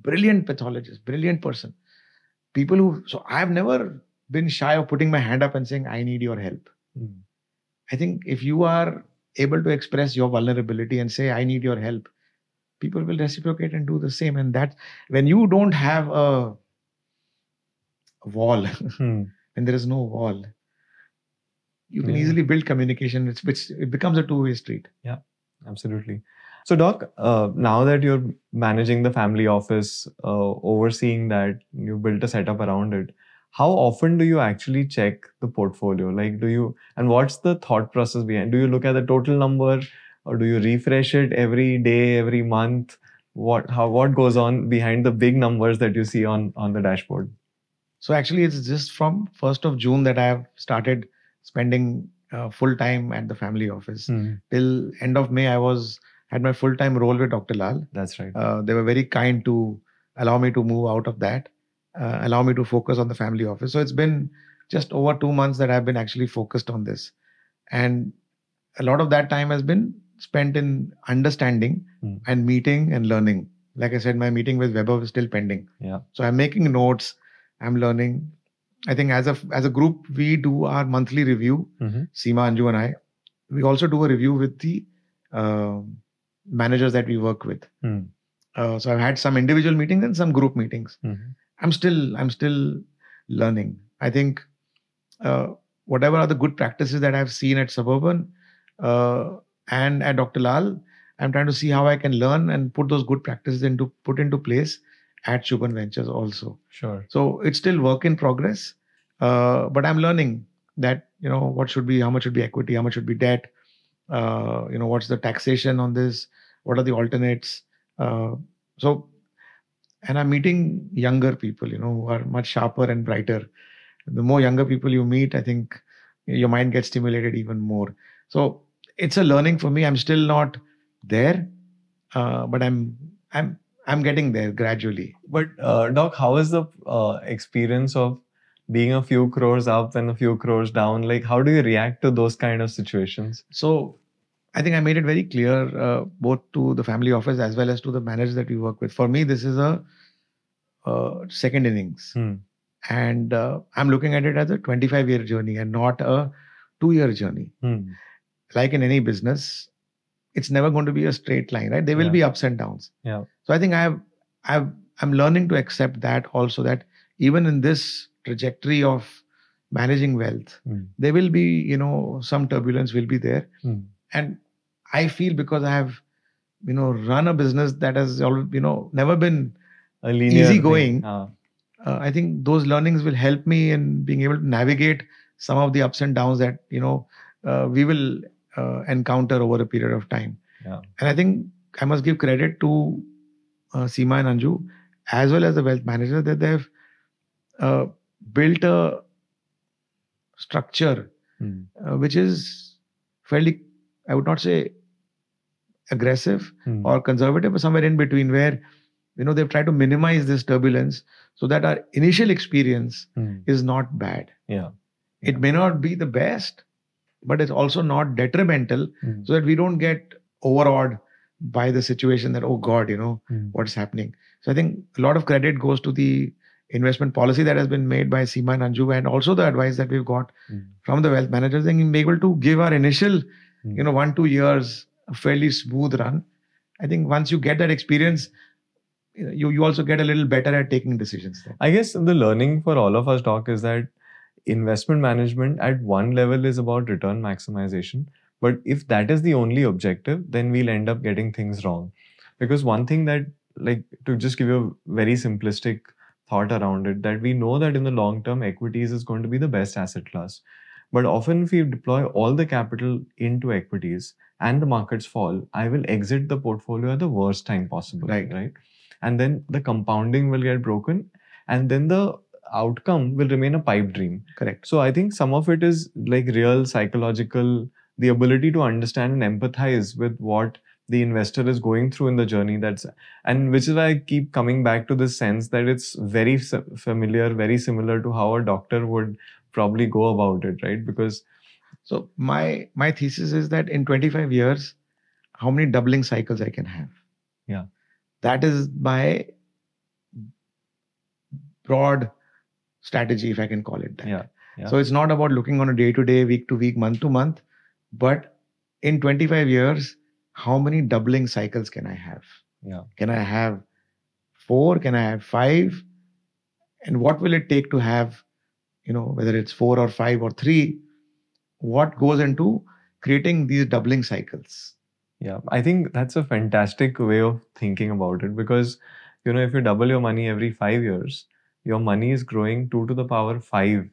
[SPEAKER 3] brilliant pathologist, brilliant person. People who, so I've never been shy of putting my hand up and saying, I need your help.
[SPEAKER 2] Hmm.
[SPEAKER 3] I think if you are able to express your vulnerability and say, I need your help, people will reciprocate and do the same. And that, when you don't have a wall,
[SPEAKER 2] Hmm.
[SPEAKER 3] when there is no wall, you can
[SPEAKER 2] Yeah.
[SPEAKER 3] easily build communication. It's, it's, it becomes a two way street.
[SPEAKER 2] Yeah, absolutely. So, Doc, uh, now that you're managing the family office, uh, overseeing that, you built a setup around it. How often do you actually check the portfolio? Like, do you, and what's the thought process behind? Do you look at the total number, or do you refresh it every day, every month? What, how, what goes on behind the big numbers that you see on on the dashboard?
[SPEAKER 3] So actually, it's just from 1st of June that I have started spending uh, full time at the family office. Till end of May, I was had my full time role with Dr. Lal.
[SPEAKER 2] That's right.
[SPEAKER 3] Uh, they were very kind to allow me to move out of that, uh, allow me to focus on the family office. So it's been just over two months that I've been actually focused on this, and a lot of that time has been spent in understanding
[SPEAKER 2] Hmm.
[SPEAKER 3] and meeting and learning. Like I said, my meeting with Weber is still pending.
[SPEAKER 2] Yeah.
[SPEAKER 3] So I'm making notes. I'm learning. I think as a as a group, we do our monthly review.
[SPEAKER 2] Mhm.
[SPEAKER 3] Seema, Anju, and I. We also do a review with the um managers that we work with.
[SPEAKER 2] Hmm.
[SPEAKER 3] Uh, so I've had some individual meetings and some group meetings.
[SPEAKER 2] Mhm.
[SPEAKER 3] I'm still I'm still learning. I think uh, whatever are the good practices that I've seen at Suburban uh, and at Dr. Lal, I'm trying to see how I can learn and put those good practices into put into place at Shubhan Ventures also.
[SPEAKER 2] Sure.
[SPEAKER 3] So it's still work in progress, uh, but I'm learning that you know what should be, how much should be equity, how much should be debt, uh, you know what's the taxation on this, what are the alternates. Uh, so, and I'm meeting younger people, you know, who are much sharper and brighter. The more younger people you meet, I think your mind gets stimulated even more. So it's a learning for me. I'm still not there, uh, but I'm I'm I'm getting there gradually.
[SPEAKER 2] But uh, Doc, how is the uh, experience of being a few crores up and a few crores down? Like, how do you react to those kind of situations?
[SPEAKER 3] So I think I made it very clear uh, both to the family office as well as to the managers that we work with. For me, this is a uh, second innings,
[SPEAKER 2] Hmm.
[SPEAKER 3] and uh, I'm looking at it as a 25 year journey and not a two year journey.
[SPEAKER 2] Hmm.
[SPEAKER 3] Like in any business, it's never going to be a straight line, right? There will
[SPEAKER 2] Yeah.
[SPEAKER 3] be ups and downs.
[SPEAKER 2] Yeah.
[SPEAKER 3] So I think I've I've I'm learning to accept that also that even in this trajectory of managing wealth,
[SPEAKER 2] Hmm.
[SPEAKER 3] there will be you know some turbulence will be there
[SPEAKER 2] Hmm.
[SPEAKER 3] and i feel because i have you know run a business that has al- you know never been
[SPEAKER 2] A linear
[SPEAKER 3] Easy going.
[SPEAKER 2] Ah,
[SPEAKER 3] uh, i think those learnings will help me in being able to navigate some of the ups and downs that you know uh, we will uh, encounter over a period of time
[SPEAKER 2] Yeah.
[SPEAKER 3] and i think i must give credit to uh, seema and anju as well as the wealth manager that they've uh, built a structure
[SPEAKER 2] Hmm.
[SPEAKER 3] uh, which is fairly, I would not say aggressive
[SPEAKER 2] Hmm.
[SPEAKER 3] or conservative, but somewhere in between where you know they've tried to minimize this turbulence so that our initial experience
[SPEAKER 2] Hmm.
[SPEAKER 3] is not bad
[SPEAKER 2] Yeah.
[SPEAKER 3] it may not be the best but it's also not detrimental
[SPEAKER 2] Hmm.
[SPEAKER 3] so that we don't get overawed by the situation that oh god you know
[SPEAKER 2] Hmm.
[SPEAKER 3] what's happening so i think a lot of credit goes to the investment policy that has been made by Seema and Anju and also the advice that we've got
[SPEAKER 2] Hmm.
[SPEAKER 3] from the wealth managers and being able to give our initial
[SPEAKER 2] Hmm.
[SPEAKER 3] you know one two years a fairly smooth run i think once you get that experience you you you also get a little better at taking decisions then
[SPEAKER 2] I guess the learning for all of us, Doc, is that investment management at one level is about return maximization. But if that is the only objective, then we'll end up getting things wrong. Because one thing that, like, to just give you a very simplistic thought around it, that we know that in the long term, equities is going to be the best asset class. But often, if we deploy all the capital into equities and the markets fall, I will exit the portfolio at the worst time possible.
[SPEAKER 3] Right.
[SPEAKER 2] Right. And then the compounding will get broken and then the outcome will remain a pipe dream.
[SPEAKER 3] correct
[SPEAKER 2] So I think some of it is like real psychological, the ability to understand and empathize with what the investor is going through in the journey. That's and which is why I keep coming back to this sense that it's very familiar, very similar to how a doctor would probably go about it, right? Because
[SPEAKER 3] so my my thesis is that in 25 years how many doubling cycles i can have
[SPEAKER 2] Yeah.
[SPEAKER 3] that is my broad strategy if i can call it that
[SPEAKER 2] Yeah, yeah.
[SPEAKER 3] so it's not about looking on a day to day week to week month to month but in 25 years how many doubling cycles can i have
[SPEAKER 2] yeah,
[SPEAKER 3] Can I have four? Can I have five? And what will it take to have, you know, whether it's four or five or three? What goes into creating these doubling cycles?
[SPEAKER 2] Yeah, I think that's a fantastic way of thinking about it because, you know, if you double your money every five years, your money is growing two to the power five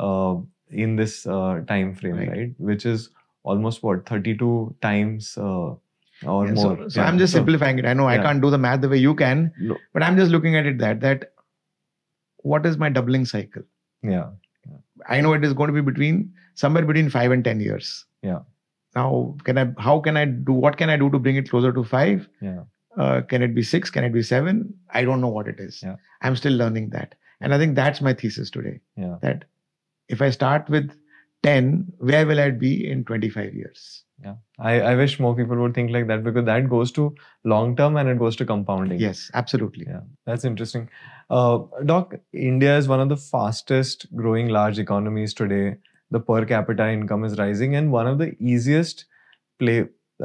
[SPEAKER 2] uh, in this uh, time frame,
[SPEAKER 3] Right.
[SPEAKER 2] right. Which is almost what 32 times uh, or
[SPEAKER 3] Yeah,
[SPEAKER 2] more.
[SPEAKER 3] so, so
[SPEAKER 2] Yeah.
[SPEAKER 3] I'm just simplifying it. I know I can't do the math the way you can,
[SPEAKER 2] No.
[SPEAKER 3] but I'm just looking at it that that what is my doubling cycle?
[SPEAKER 2] Yeah,
[SPEAKER 3] I know it is going to be between somewhere between five and ten years.
[SPEAKER 2] Yeah.
[SPEAKER 3] Now, can I? How can I do? What can I do to bring it closer to five?
[SPEAKER 2] yeah,
[SPEAKER 3] uh, can it be six can it be seven i don't know what it is
[SPEAKER 2] Yeah.
[SPEAKER 3] i'm still learning that and i think that's my thesis today
[SPEAKER 2] yeah.
[SPEAKER 3] that if i start with 10 where will i be in 25 years
[SPEAKER 2] Yeah, I, I wish more people would think like that because that goes to long term and it goes to compounding.
[SPEAKER 3] yes absolutely
[SPEAKER 2] Yeah, that's interesting. Uh, Doc, India is one of the fastest growing large economies today. The per capita income is rising, and one of the easiest play,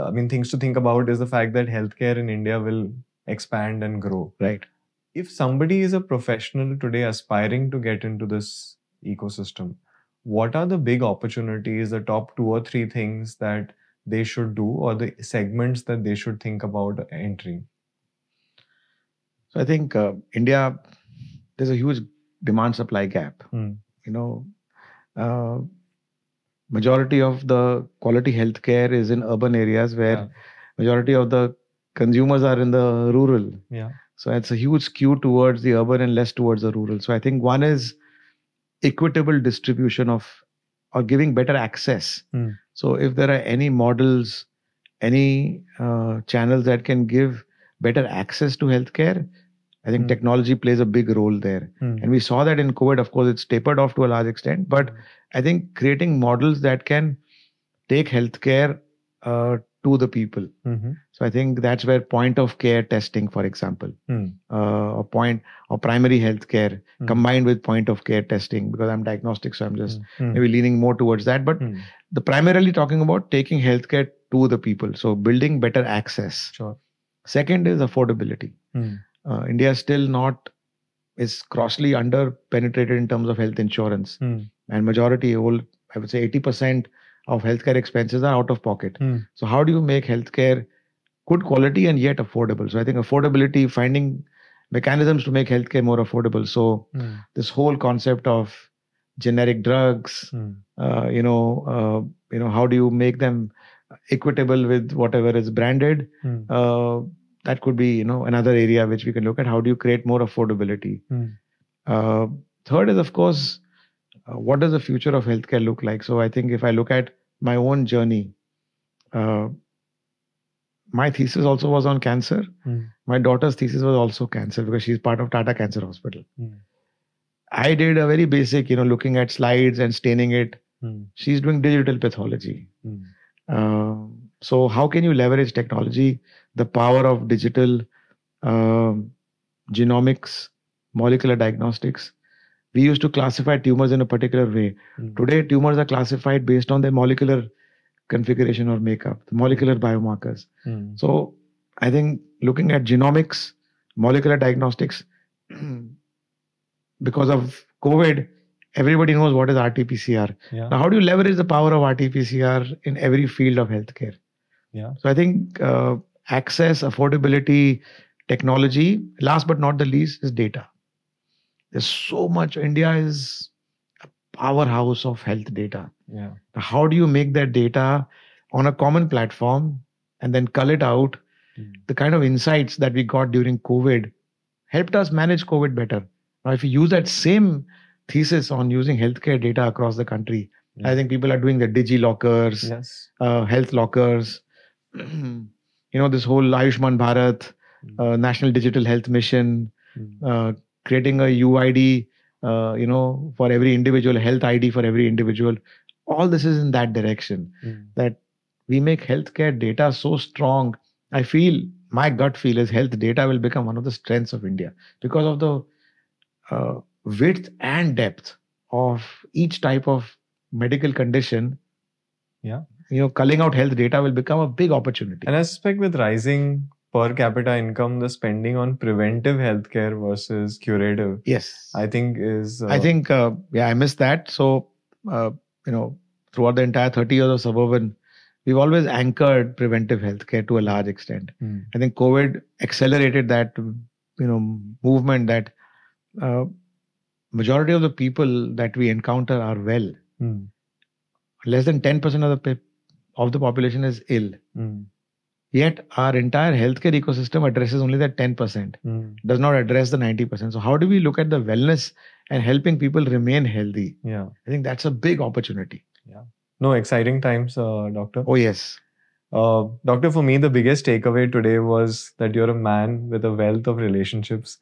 [SPEAKER 2] I mean, things to think about is the fact that healthcare in India will expand and grow.
[SPEAKER 3] right
[SPEAKER 2] If somebody is a professional today aspiring to get into this ecosystem, what are the big opportunities, the top two or three things that they should do, or the segments that they should think about entering?
[SPEAKER 3] so i think uh, india there's a huge demand supply gap
[SPEAKER 2] Hmm.
[SPEAKER 3] you know uh, majority of the quality healthcare is in urban areas where
[SPEAKER 2] Yeah.
[SPEAKER 3] majority of the consumers are in the rural
[SPEAKER 2] Yeah.
[SPEAKER 3] So it's a huge skew towards the urban and less towards the rural. So I think one is equitable distribution of or giving better access.
[SPEAKER 2] Hmm.
[SPEAKER 3] So if there are any models, any uh, channels that can give better access to healthcare, I think
[SPEAKER 2] Hmm.
[SPEAKER 3] technology plays a big role there.
[SPEAKER 2] Hmm.
[SPEAKER 3] And we saw that in COVID. Of course, it's tapered off to a large extent, but I think creating models that can take healthcare uh, to the people.
[SPEAKER 2] Mhm.
[SPEAKER 3] So I think that's where point of care testing, for example,
[SPEAKER 2] Hmm.
[SPEAKER 3] uh, or point or primary health care
[SPEAKER 2] Hmm.
[SPEAKER 3] combined with point of care testing because I'm diagnostic, so I'm just
[SPEAKER 2] Hmm.
[SPEAKER 3] maybe leaning more towards that. But
[SPEAKER 2] Hmm.
[SPEAKER 3] the primarily talking about taking healthcare to the people, so building better access.
[SPEAKER 2] Sure.
[SPEAKER 3] Second is affordability. Uh, India is still not is grossly under penetrated in terms of health insurance,
[SPEAKER 2] Hmm.
[SPEAKER 3] and majority, whole I would say, eighty percent of healthcare expenses are out of pocket.
[SPEAKER 2] Hmm.
[SPEAKER 3] So how do you make healthcare good quality and yet affordable? So I think affordability, finding mechanisms to make healthcare more affordable. So
[SPEAKER 2] Hmm.
[SPEAKER 3] this whole concept of generic drugs,
[SPEAKER 2] Hmm.
[SPEAKER 3] uh, you know, uh, you know, how do you make them equitable with whatever is branded?
[SPEAKER 2] Hmm.
[SPEAKER 3] Uh, that could be, you know, another area which we can look at. How do you create more affordability?
[SPEAKER 2] Hmm.
[SPEAKER 3] Uh, third is, of course, uh, what does the future of healthcare look like? So I think if I look at my own journey, uh, my thesis also was on cancer.
[SPEAKER 2] Hmm.
[SPEAKER 3] My daughter's thesis was also cancer because she's part of Tata Cancer Hospital.
[SPEAKER 2] Hmm.
[SPEAKER 3] I did a very basic, you know, looking at slides and staining it.
[SPEAKER 2] Hmm.
[SPEAKER 3] She's doing digital pathology.
[SPEAKER 2] Hmm.
[SPEAKER 3] Um, so how can you leverage technology, the power of digital um, genomics, molecular diagnostics? We used to classify tumors in a particular way.
[SPEAKER 2] Hmm.
[SPEAKER 3] Today, tumors are classified based on their molecular configuration or makeup, the molecular biomarkers.
[SPEAKER 2] Hmm.
[SPEAKER 3] So I think looking at genomics, molecular diagnostics, because of COVID, everybody knows what is RT-PCR.
[SPEAKER 2] Yeah.
[SPEAKER 3] Now, how do you leverage the power of RT-PCR in every field of healthcare?
[SPEAKER 2] Yeah.
[SPEAKER 3] So I think uh, access, affordability, technology. Last but not the least is data. There's so much. India is a powerhouse of health data.
[SPEAKER 2] Yeah.
[SPEAKER 3] How do you make that data on a common platform and then cull it out?
[SPEAKER 2] Hmm.
[SPEAKER 3] The kind of insights that we got during COVID helped us manage COVID better. Now, if you use that same thesis on using healthcare data across the country,
[SPEAKER 2] Yeah.
[SPEAKER 3] I think people are doing the digi lockers,
[SPEAKER 2] Yes.
[SPEAKER 3] uh, health lockers. You know, this whole Ayushman Bharat,
[SPEAKER 2] Hmm.
[SPEAKER 3] uh, National Digital Health Mission,
[SPEAKER 2] Hmm.
[SPEAKER 3] uh, creating a UID, uh, you know, for every individual, health ID for every individual. All this is in that direction
[SPEAKER 2] Hmm.
[SPEAKER 3] that we make healthcare data so strong. I feel my gut feel is health data will become one of the strengths of India because of the uh, width and depth of each type of medical condition.
[SPEAKER 2] Yeah.
[SPEAKER 3] You know, culling out health data will become a big opportunity.
[SPEAKER 2] And I suspect with rising per capita income, the spending on preventive healthcare versus curative,
[SPEAKER 3] yes.
[SPEAKER 2] I think is. Uh,
[SPEAKER 3] I think, uh, yeah, I missed that. So, uh, you know, throughout the entire 30 years of Suburban, we've always anchored preventive healthcare to a large extent.
[SPEAKER 2] Hmm.
[SPEAKER 3] I think COVID accelerated that, you know, movement that uh, majority of the people that we encounter are well.
[SPEAKER 2] Hmm.
[SPEAKER 3] Less than 10% of the of the population is ill.
[SPEAKER 2] Hmm.
[SPEAKER 3] Yet our entire healthcare ecosystem addresses only that 10%,
[SPEAKER 2] Hmm.
[SPEAKER 3] does not address the 90%. So how do we look at the wellness and helping people remain healthy?
[SPEAKER 2] Yeah.
[SPEAKER 3] I think that's a big opportunity. Yeah.
[SPEAKER 2] No, exciting times, uh, Doctor.
[SPEAKER 3] Oh yes.
[SPEAKER 2] Uh, doctor, for me, the biggest takeaway today was that you're a man with a wealth of relationships.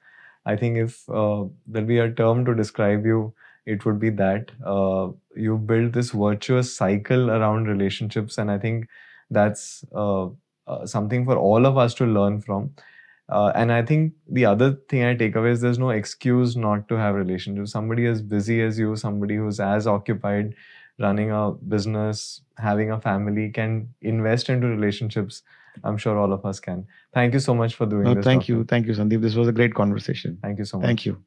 [SPEAKER 2] I think if uh, there'll be a term to describe you, it would be that. Uh, you built this virtuous cycle around relationships, and I think that's uh, uh, something for all of us to learn from. Uh, and I think the other thing I take away is there's no excuse not to have relationships. Somebody as busy as you, somebody who's as occupied running a business, having a family, can invest into relationships. I'm sure all of us can. Thank you so much for doing
[SPEAKER 3] No,
[SPEAKER 2] this.
[SPEAKER 3] thank you. Thank you, Sandeep. This was a great conversation.
[SPEAKER 2] Thank you so much.
[SPEAKER 3] Thank you.